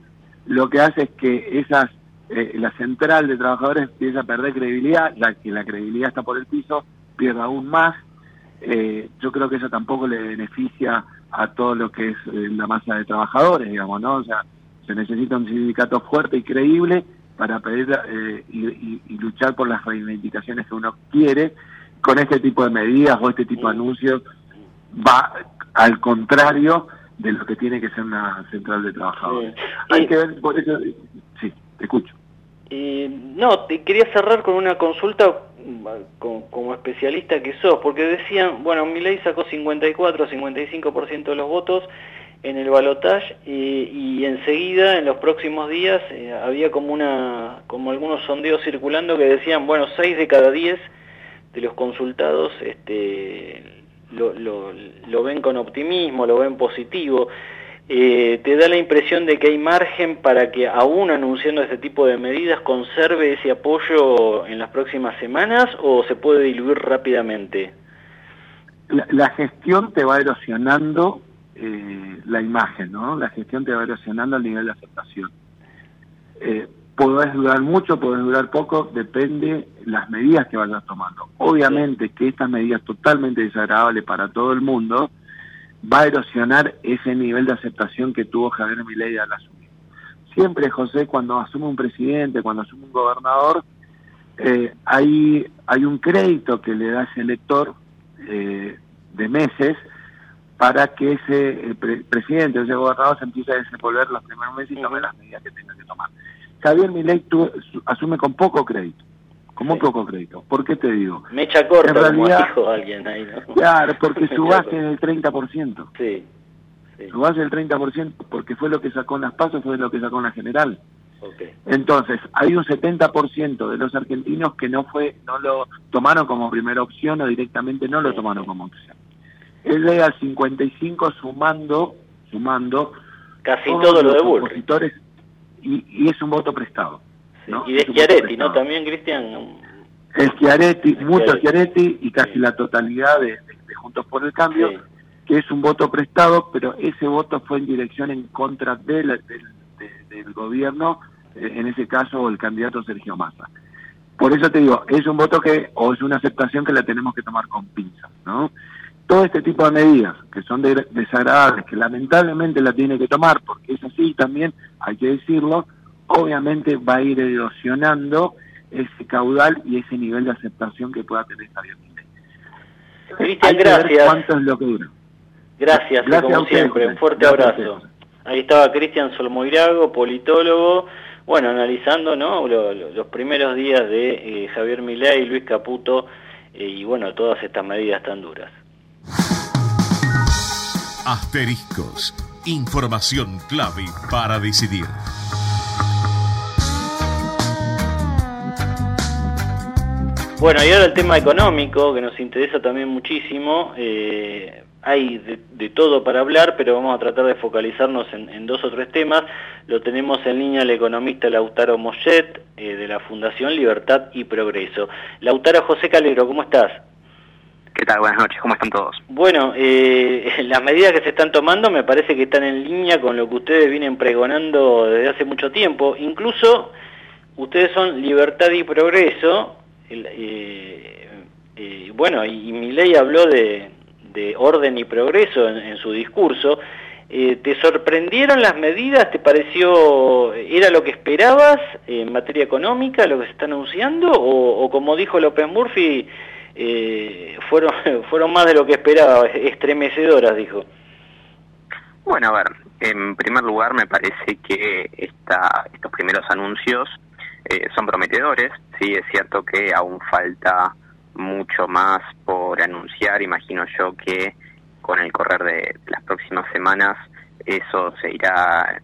lo que hace es que esas eh, la central de trabajadores empieza a perder credibilidad, ya que la credibilidad está por el piso, pierde aún más. Eh, yo creo que eso tampoco le beneficia a todo lo que es la masa de trabajadores, digamos, ¿no? O sea, se necesita un sindicato fuerte y creíble para pedir eh, y, luchar por las reivindicaciones que uno quiere, con este tipo de medidas o este tipo de anuncios va al contrario de lo que tiene que ser una central de trabajadores. Hay que ver, por eso, sí, te escucho. no, te quería cerrar con una consulta como especialista que sos, porque decían, bueno, mi ley sacó 54, 55% de los votos, en el balotaje y enseguida en los próximos días eh, había como una como algunos sondeos circulando que decían bueno 6 de cada 10 de los consultados este lo, ven con optimismo lo ven positivo. Eh, te da la impresión de que hay margen para que aún anunciando este tipo de medidas conserve ese apoyo en las próximas semanas o se puede diluir rápidamente la gestión te va erosionando eh, la imagen, ¿no? La gestión te va erosionando el nivel de aceptación. Eh, podés durar mucho, podés durar poco, depende las medidas que vayas tomando. Obviamente que estas medidas totalmente desagradables para todo el mundo va a erosionar ese nivel de aceptación que tuvo Javier Milei al asumir. Siempre, José, cuando asume un presidente, cuando asume un gobernador, eh, hay, hay un crédito que le da ese elector eh, de meses para que ese presidente o ese gobernador se empiece a desenvolver los primeros meses y tome las medidas que tenga que tomar. Javier Milei asume con poco crédito, con muy poco crédito. ¿Por qué te digo? Mecha corta, en realidad, como dijo alguien ahí, ¿no? Claro, porque su base es del 30%. Sí, sí. Su base es del 30% porque fue lo que sacó en las pasos, fue lo que sacó en la general. Okay. Entonces, hay un 70% de los argentinos que no fue no lo tomaron como primera opción o directamente no lo tomaron como opción él llega al 55 sumando, sumando casi todo lo de y, y, es un voto prestado. Y de Schiaretti, ¿no? También, Cristian. Schiaretti, mucho Schiaretti y casi la totalidad de, Juntos por el Cambio, que es un voto prestado, pero ese voto fue en dirección en contra del, del gobierno, eh, en ese caso el candidato Sergio Massa. Por eso te digo, es un voto que, o es una aceptación que la tenemos que tomar con pinzas, ¿no? Todo este tipo de medidas que son desagradables, que lamentablemente la tiene que tomar, porque es así también, hay que decirlo, obviamente va a ir erosionando ese caudal y ese nivel de aceptación que pueda tener esta Cristian, gracias. ¿Cuánto es lo que dura? Gracias, como siempre, un fuerte abrazo. Ahí estaba Cristian Solmoirago, politólogo, bueno, analizando ¿no? los primeros días de eh, Javier Milei y Luis Caputo, eh, y bueno, todas estas medidas tan duras. Asteriscos. Información clave para decidir. Bueno, y ahora el tema económico, que nos interesa también muchísimo. Eh, hay de, todo para hablar, pero vamos a tratar de focalizarnos en, dos o tres temas. Lo tenemos en línea el economista Lautaro Mochet, eh, de la Fundación Libertad y Progreso. Lautaro José Calero, ¿cómo estás? ¿Qué tal? Buenas noches, ¿cómo están todos? Bueno, eh, las medidas que se están tomando me parece que están en línea con lo que ustedes vienen pregonando desde hace mucho tiempo. Incluso ustedes son Libertad y Progreso, eh, eh, bueno, y, mi ley habló de, orden y progreso en, su discurso. Eh, ¿Te sorprendieron las medidas? ¿Te pareció, era lo que esperabas en materia económica, lo que se está anunciando? ¿O, como dijo López Murphy, eh, fueron, fueron más de lo que esperaba, estremecedoras, dijo? Bueno, a ver, en primer lugar me parece que esta, estos primeros anuncios eh, son prometedores, sí, es cierto que aún falta mucho más por anunciar. Imagino yo que con el correr de las próximas semanas eso se irá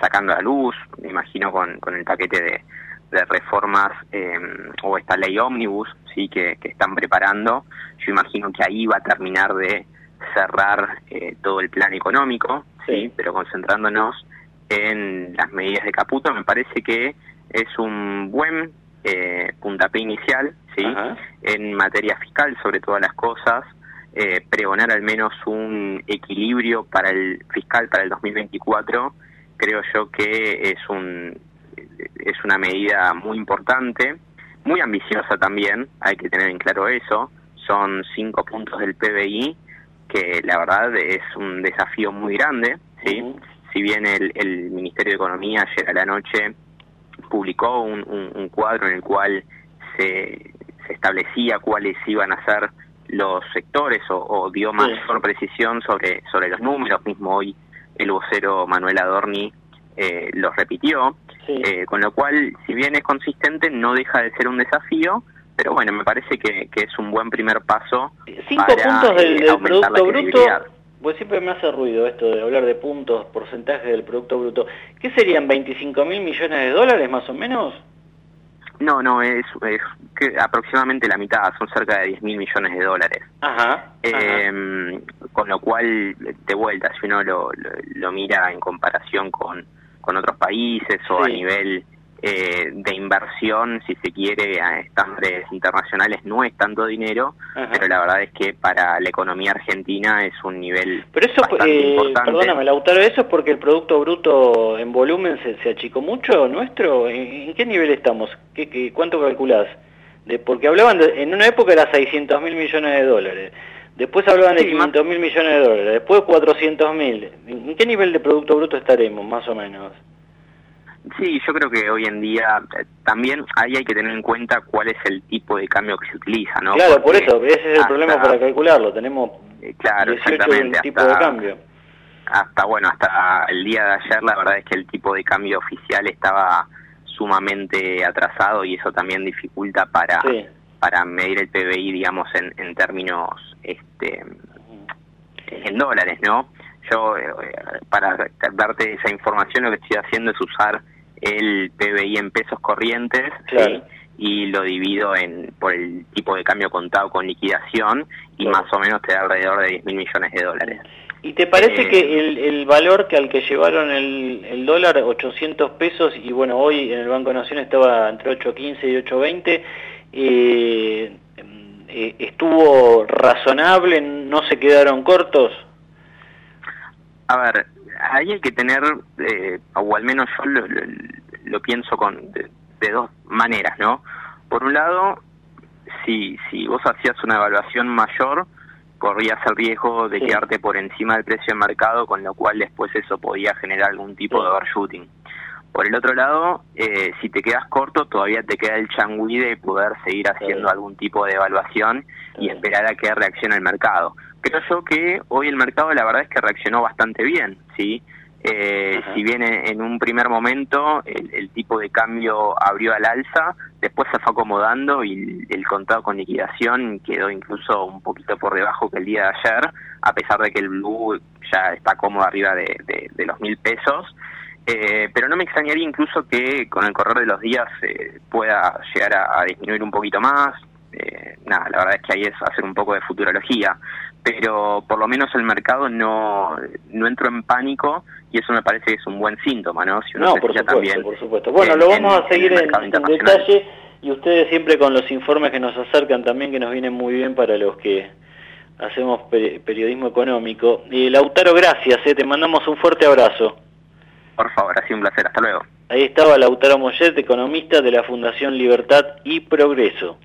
sacando a luz. Imagino con, con el paquete de, de reformas em, o esta ley ómnibus sí que, están preparando. Yo imagino que ahí va a terminar de cerrar eh, todo el plan económico, sí, pero concentrándonos en las medidas de Caputo, me parece que es un buen eh, puntapié inicial, ¿sí? En materia fiscal, sobre todas las cosas, eh, pregonar al menos un equilibrio para el fiscal para el 2024, creo yo que es un es una medida muy importante, muy ambiciosa también, hay que tener en claro eso, son cinco puntos del PBI, que la verdad es un desafío muy grande, ¿sí? Si bien el, el Ministerio de Economía ayer a la noche publicó un, un, cuadro en el cual se, se, establecía cuáles iban a ser los sectores o, dio mayor precisión sobre, sobre los números. Mismo hoy el vocero Manuel Adorni eh, los repitió. Eh, con lo cual, si bien es consistente, no deja de ser un desafío, pero bueno, me parece que, que es un buen primer paso. Cinco puntos del, eh, Producto Bruto pues siempre me hace ruido esto de hablar de puntos, porcentaje del Producto Bruto. ¿Qué serían 25 mil millones de dólares más o menos? No, no, es, que aproximadamente la mitad, son cerca de 10 mil millones de dólares. Ajá, eh, Con lo cual, de vuelta, si uno lo, lo, mira en comparación con, con otros países o a nivel eh, de inversión, si se quiere, a estándares internacionales no es tanto dinero, pero la verdad es que para la economía argentina es un nivel pero eso, bastante eh, importante. Perdóname, Lautaro, ¿eso es porque el Producto Bruto en volumen se, se achicó mucho nuestro? ¿En, qué nivel estamos? ¿Qué, qué, cuánto calculás? De, porque hablaban en una época era 600 mil millones de dólares. Después hablaban de 500 mil millones de dólares, después 400 mil. ¿En qué nivel de Producto Bruto estaremos, más o menos? Sí, yo creo que hoy en día eh, también ahí hay que tener en cuenta cuál es el tipo de cambio que se utiliza, ¿no? Claro, por eso, ese es el problema para calcularlo, tenemos eh, claro, 18 tipo de cambio. Hasta, bueno, hasta el día de ayer la verdad es que el tipo de cambio oficial estaba sumamente atrasado y eso también dificulta para, para medir el PBI, digamos, en, en términos este en dólares, ¿no? Yo, eh, para darte esa información, lo que estoy haciendo es usar el PBI en pesos corrientes y lo divido en por el tipo de cambio contado con liquidación y más o menos te da alrededor de 10 mil millones de dólares. ¿Y te parece eh, que el, el, valor que al que llevaron el, el, dólar, 800 pesos, y bueno, hoy en el Banco de Nación estaba entre 8.15 y 8.20, eh, eh, estuvo razonable, no se quedaron cortos? A ver, ahí hay que tener, eh, o al menos yo lo, pienso con de, dos maneras, ¿no? Por un lado, si, si vos hacías una evaluación mayor, corrías el riesgo de quedarte por encima del precio de mercado, con lo cual después eso podía generar algún tipo de overshooting. Por el otro lado, eh, si te quedas corto, todavía te queda el changui de poder seguir haciendo algún tipo de evaluación y esperar a que reaccione el mercado creo yo que hoy el mercado la verdad es que reaccionó bastante bien, ¿sí? Eh, si bien en un primer momento el, tipo de cambio abrió al alza, después se fue acomodando y el, contado con liquidación quedó incluso un poquito por debajo que el día de ayer, a pesar de que el blue ya está cómodo arriba de, los mil pesos. Eh, pero no me extrañaría incluso que con el correr de los días eh, pueda llegar a, disminuir un poquito más. eh, nada, la verdad es que ahí es hacer un poco de futurología, pero por lo menos el mercado no, no entró en pánico y eso me parece que es un buen síntoma, ¿no? Si uno no, por supuesto, también por supuesto. Bueno, lo vamos a seguir en, detalle y ustedes siempre con los informes que nos acercan también, que nos vienen muy bien para los que hacemos periodismo económico. Y Lautaro, gracias, ¿eh? te mandamos un fuerte abrazo. Por favor, ha sido un placer, hasta luego. Ahí estaba Lautaro Mollet, economista de la Fundación Libertad y Progreso.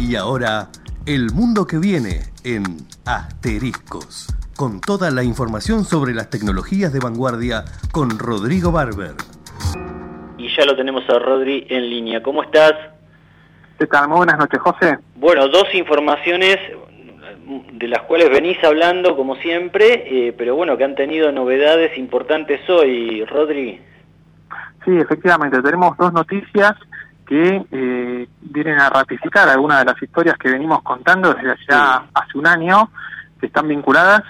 Y ahora, el mundo que viene en Asteriscos, con toda la información sobre las tecnologías de vanguardia con Rodrigo Barber. Y ya lo tenemos a Rodri en línea. ¿Cómo estás? ¿Qué tal? Muy buenas noches, José. Bueno, dos informaciones de las cuales venís hablando como siempre, eh, pero bueno, que han tenido novedades importantes hoy, Rodri. Sí, efectivamente, tenemos dos noticias que eh, vienen a ratificar algunas de las historias que venimos contando desde ya hace un año, que están vinculadas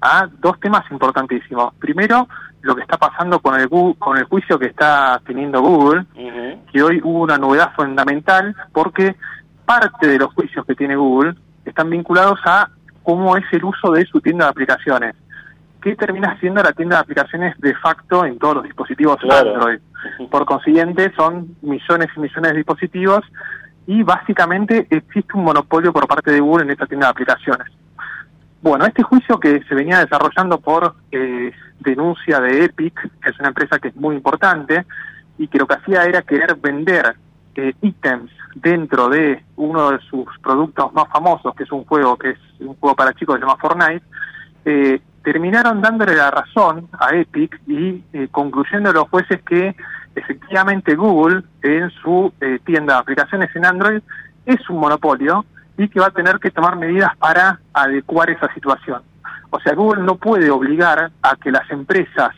a dos temas importantísimos. Primero, lo que está pasando con el, con el juicio que está teniendo Google, que hoy hubo una novedad fundamental porque parte de los juicios que tiene Google están vinculados a cómo es el uso de su tienda de aplicaciones. ¿Qué termina siendo la tienda de aplicaciones de facto en todos los dispositivos Android? Por consiguiente, son millones y millones de dispositivos y básicamente existe un monopolio por parte de Google en esta tienda de aplicaciones. Bueno, este juicio que se venía desarrollando por eh, denuncia de Epic, que es una empresa que es muy importante y que lo que hacía era querer vender eh, ítems dentro de uno de sus productos más famosos, que es un juego que es un juego para chicos que se llama Fortnite, eh, terminaron dándole la razón a Epic y eh, concluyendo los jueces que efectivamente Google en su eh, tienda de aplicaciones en Android es un monopolio y que va a tener que tomar medidas para adecuar esa situación. O sea, Google no puede obligar a que las empresas,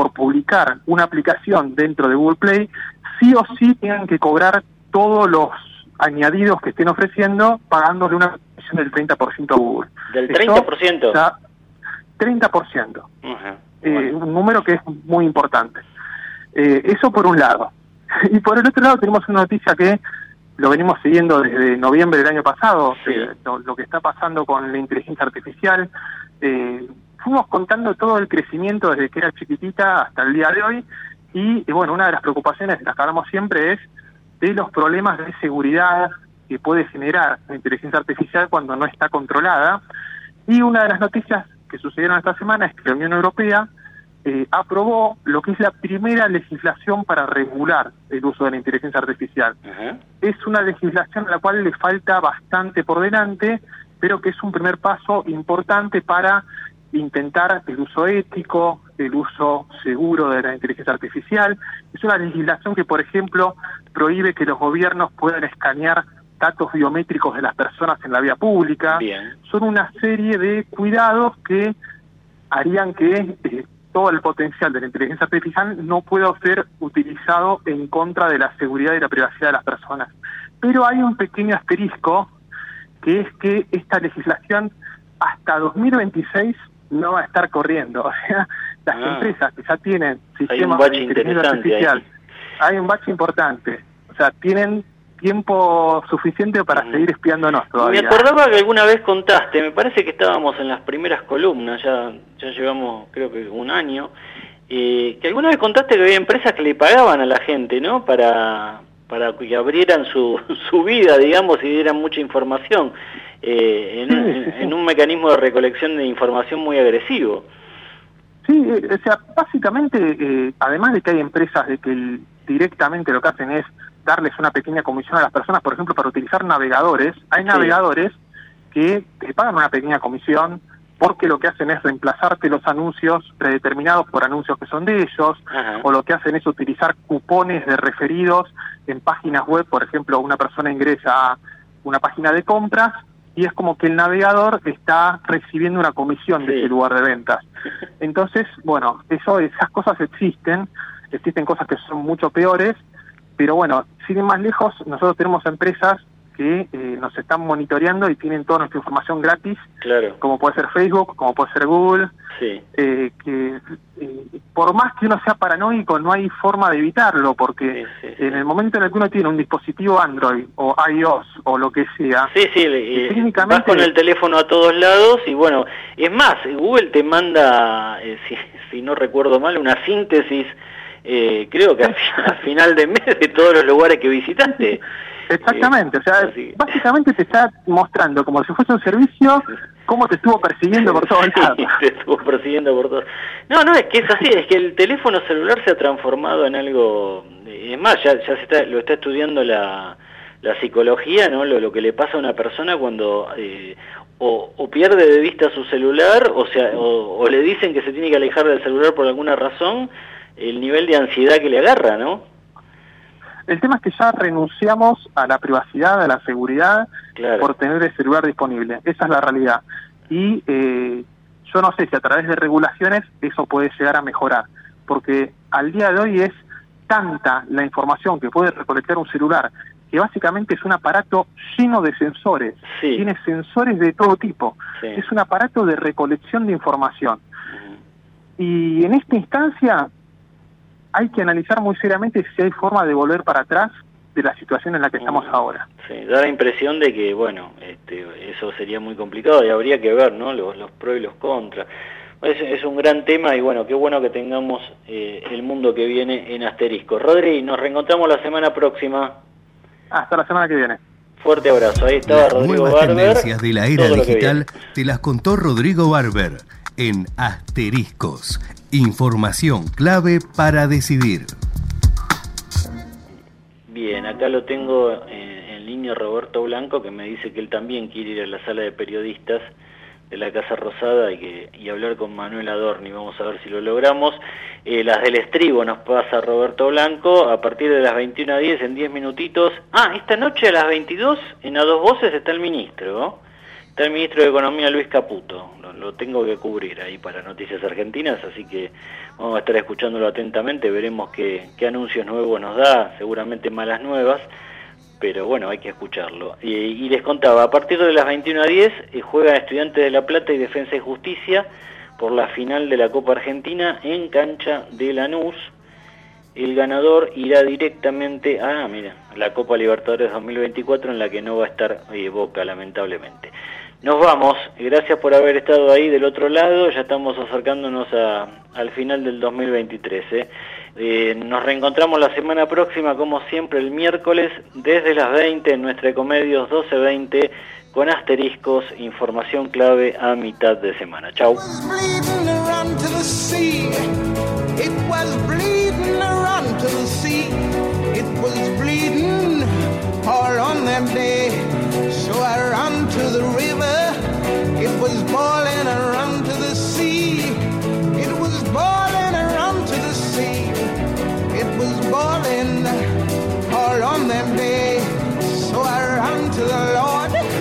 por publicar una aplicación dentro de Google Play, sí o sí tengan que cobrar todos los añadidos que estén ofreciendo pagándole una comisión del 30% a Google. ¿Del 30%? 30%. Eh, un número que es muy importante. Eh, eso por un lado. Y por el otro lado tenemos una noticia que lo venimos siguiendo desde noviembre del año pasado, eh, lo, que está pasando con la inteligencia artificial. Fuimos contando todo el crecimiento desde que era chiquitita hasta el día de hoy y, bueno, una de las preocupaciones de las que hablamos siempre es de los problemas de seguridad que puede generar la inteligencia artificial cuando no está controlada. Y una de las noticias que sucedieron esta semana es que la Unión Europea eh, aprobó lo que es la primera legislación para regular el uso de la inteligencia artificial. Es una legislación a la cual le falta bastante por delante, pero que es un primer paso importante para intentar el uso ético, el uso seguro de la inteligencia artificial. Es una legislación que, por ejemplo, prohíbe que los gobiernos puedan escanear datos biométricos de las personas en la vía pública. Son una serie de cuidados que harían que eh, todo el potencial de la inteligencia artificial no pueda ser utilizado en contra de la seguridad y la privacidad de las personas. Pero hay un pequeño asterisco, que es que esta legislación hasta 2026 no va a estar corriendo. O sea, las ah. empresas que ya tienen sistemas de inteligencia artificial, hay un bache importante. O sea, tienen tiempo suficiente para mm. seguir espiándonos todavía. Me acordaba que alguna vez contaste, me parece que estábamos en las primeras columnas, ya, ya llevamos creo que un año, eh, que alguna vez contaste que había empresas que le pagaban a la gente, ¿no? Para, para que abrieran su, su vida, digamos, y dieran mucha información, eh, en, un mecanismo de recolección de información muy agresivo. Sí, eh, o sea, básicamente, además de que hay empresas de que directamente lo que hacen es darles una pequeña comisión a las personas, por ejemplo, para utilizar navegadores. Hay navegadores que te pagan una pequeña comisión porque lo que hacen es reemplazarte los anuncios predeterminados por anuncios que son de ellos, o lo que hacen es utilizar cupones de referidos en páginas web, por ejemplo, una persona ingresa a una página de compras y es como que el navegador está recibiendo una comisión de ese lugar de ventas. Entonces, bueno, eso, esas cosas existen, existen cosas que son mucho peores, pero bueno, siguen más lejos, nosotros tenemos empresas que eh, nos están monitoreando y tienen toda nuestra información gratis, claro. como puede ser Facebook, como puede ser Google, sí. eh, que eh, por más que uno sea paranoico no hay forma de evitarlo, porque en el momento en el que uno tiene un dispositivo Android o iOS o lo que sea, sí, sí, técnicamente... vas con el teléfono a todos lados y bueno, es más, Google te manda, si, si no recuerdo mal, una síntesis eh, creo que al final de mes de todos los lugares que visitaste. Exactamente, o sea, básicamente te está mostrando como si fuese un servicio cómo te estuvo persiguiendo por todos lados. te estuvo persiguiendo por todos. No, no, es que es así, es que el teléfono celular se ha transformado en algo, es más, ya, ya se está, lo está estudiando la, la psicología, ¿no? Lo, lo, que le pasa a una persona cuando eh, o, o, pierde de vista su celular, o sea, o, o le dicen que se tiene que alejar del celular por alguna razón, el nivel de ansiedad que le agarra, ¿no? El tema es que ya renunciamos a la privacidad, a la seguridad, por tener el celular disponible. Esa es la realidad. Y eh, yo no sé si a través de regulaciones eso puede llegar a mejorar, porque al día de hoy es tanta la información que puede recolectar un celular, que básicamente es un aparato lleno de sensores, tiene sensores de todo tipo, es un aparato de recolección de información. Y en esta instancia hay que analizar muy seriamente si hay forma de volver para atrás de la situación en la que estamos ahora. Sí, da la impresión de que, bueno, este, eso sería muy complicado y habría que ver, ¿no? Los, los pros y los contras. Es, un gran tema y bueno, qué bueno que tengamos eh, el mundo que viene en asterisco. Rodri, nos reencontramos la semana próxima. Hasta la semana que viene. Fuerte abrazo. Ahí estaba las Rodrigo nuevas Barber. tendencias de la era digital te las contó Rodrigo Barber en Asteriscos, Información clave para decidir. Bien, acá lo tengo en, línea Roberto Blanco que me dice que él también quiere ir a la sala de periodistas de la Casa Rosada y, que, y hablar con Manuel Adorni. Vamos a ver si lo logramos. Eh, las del estribo nos pasa Roberto Blanco a partir de las 21 a 10 en 10 minutitos. Ah, esta noche a las 22 en A Dos Voces está el ministro. Está el ministro de Economía Luis Caputo lo tengo que cubrir ahí para Noticias Argentinas, así que vamos a estar escuchándolo atentamente, veremos qué, anuncios nuevos nos da, seguramente malas nuevas, pero bueno, hay que escucharlo. Y, les contaba, a partir de las 21 a 10 eh, juegan Estudiantes de La Plata y Defensa y Justicia por la final de la Copa Argentina en cancha de Lanús. El ganador irá directamente a, mira, la Copa Libertadores 2024 en la que no va a estar eh, Boca, lamentablemente. Nos vamos, gracias por haber estado ahí del otro lado, ya estamos acercándonos al final del 2023. ¿eh? Eh, nos reencontramos la semana próxima, como siempre, el miércoles desde las 20 en nuestra Comedios 1220 con asteriscos, información clave a mitad de semana. Chau. I run to the river. It was boiling, I run to the sea. It was boiling, I run to the sea. It was boiling all on them day. So I run to the Lord.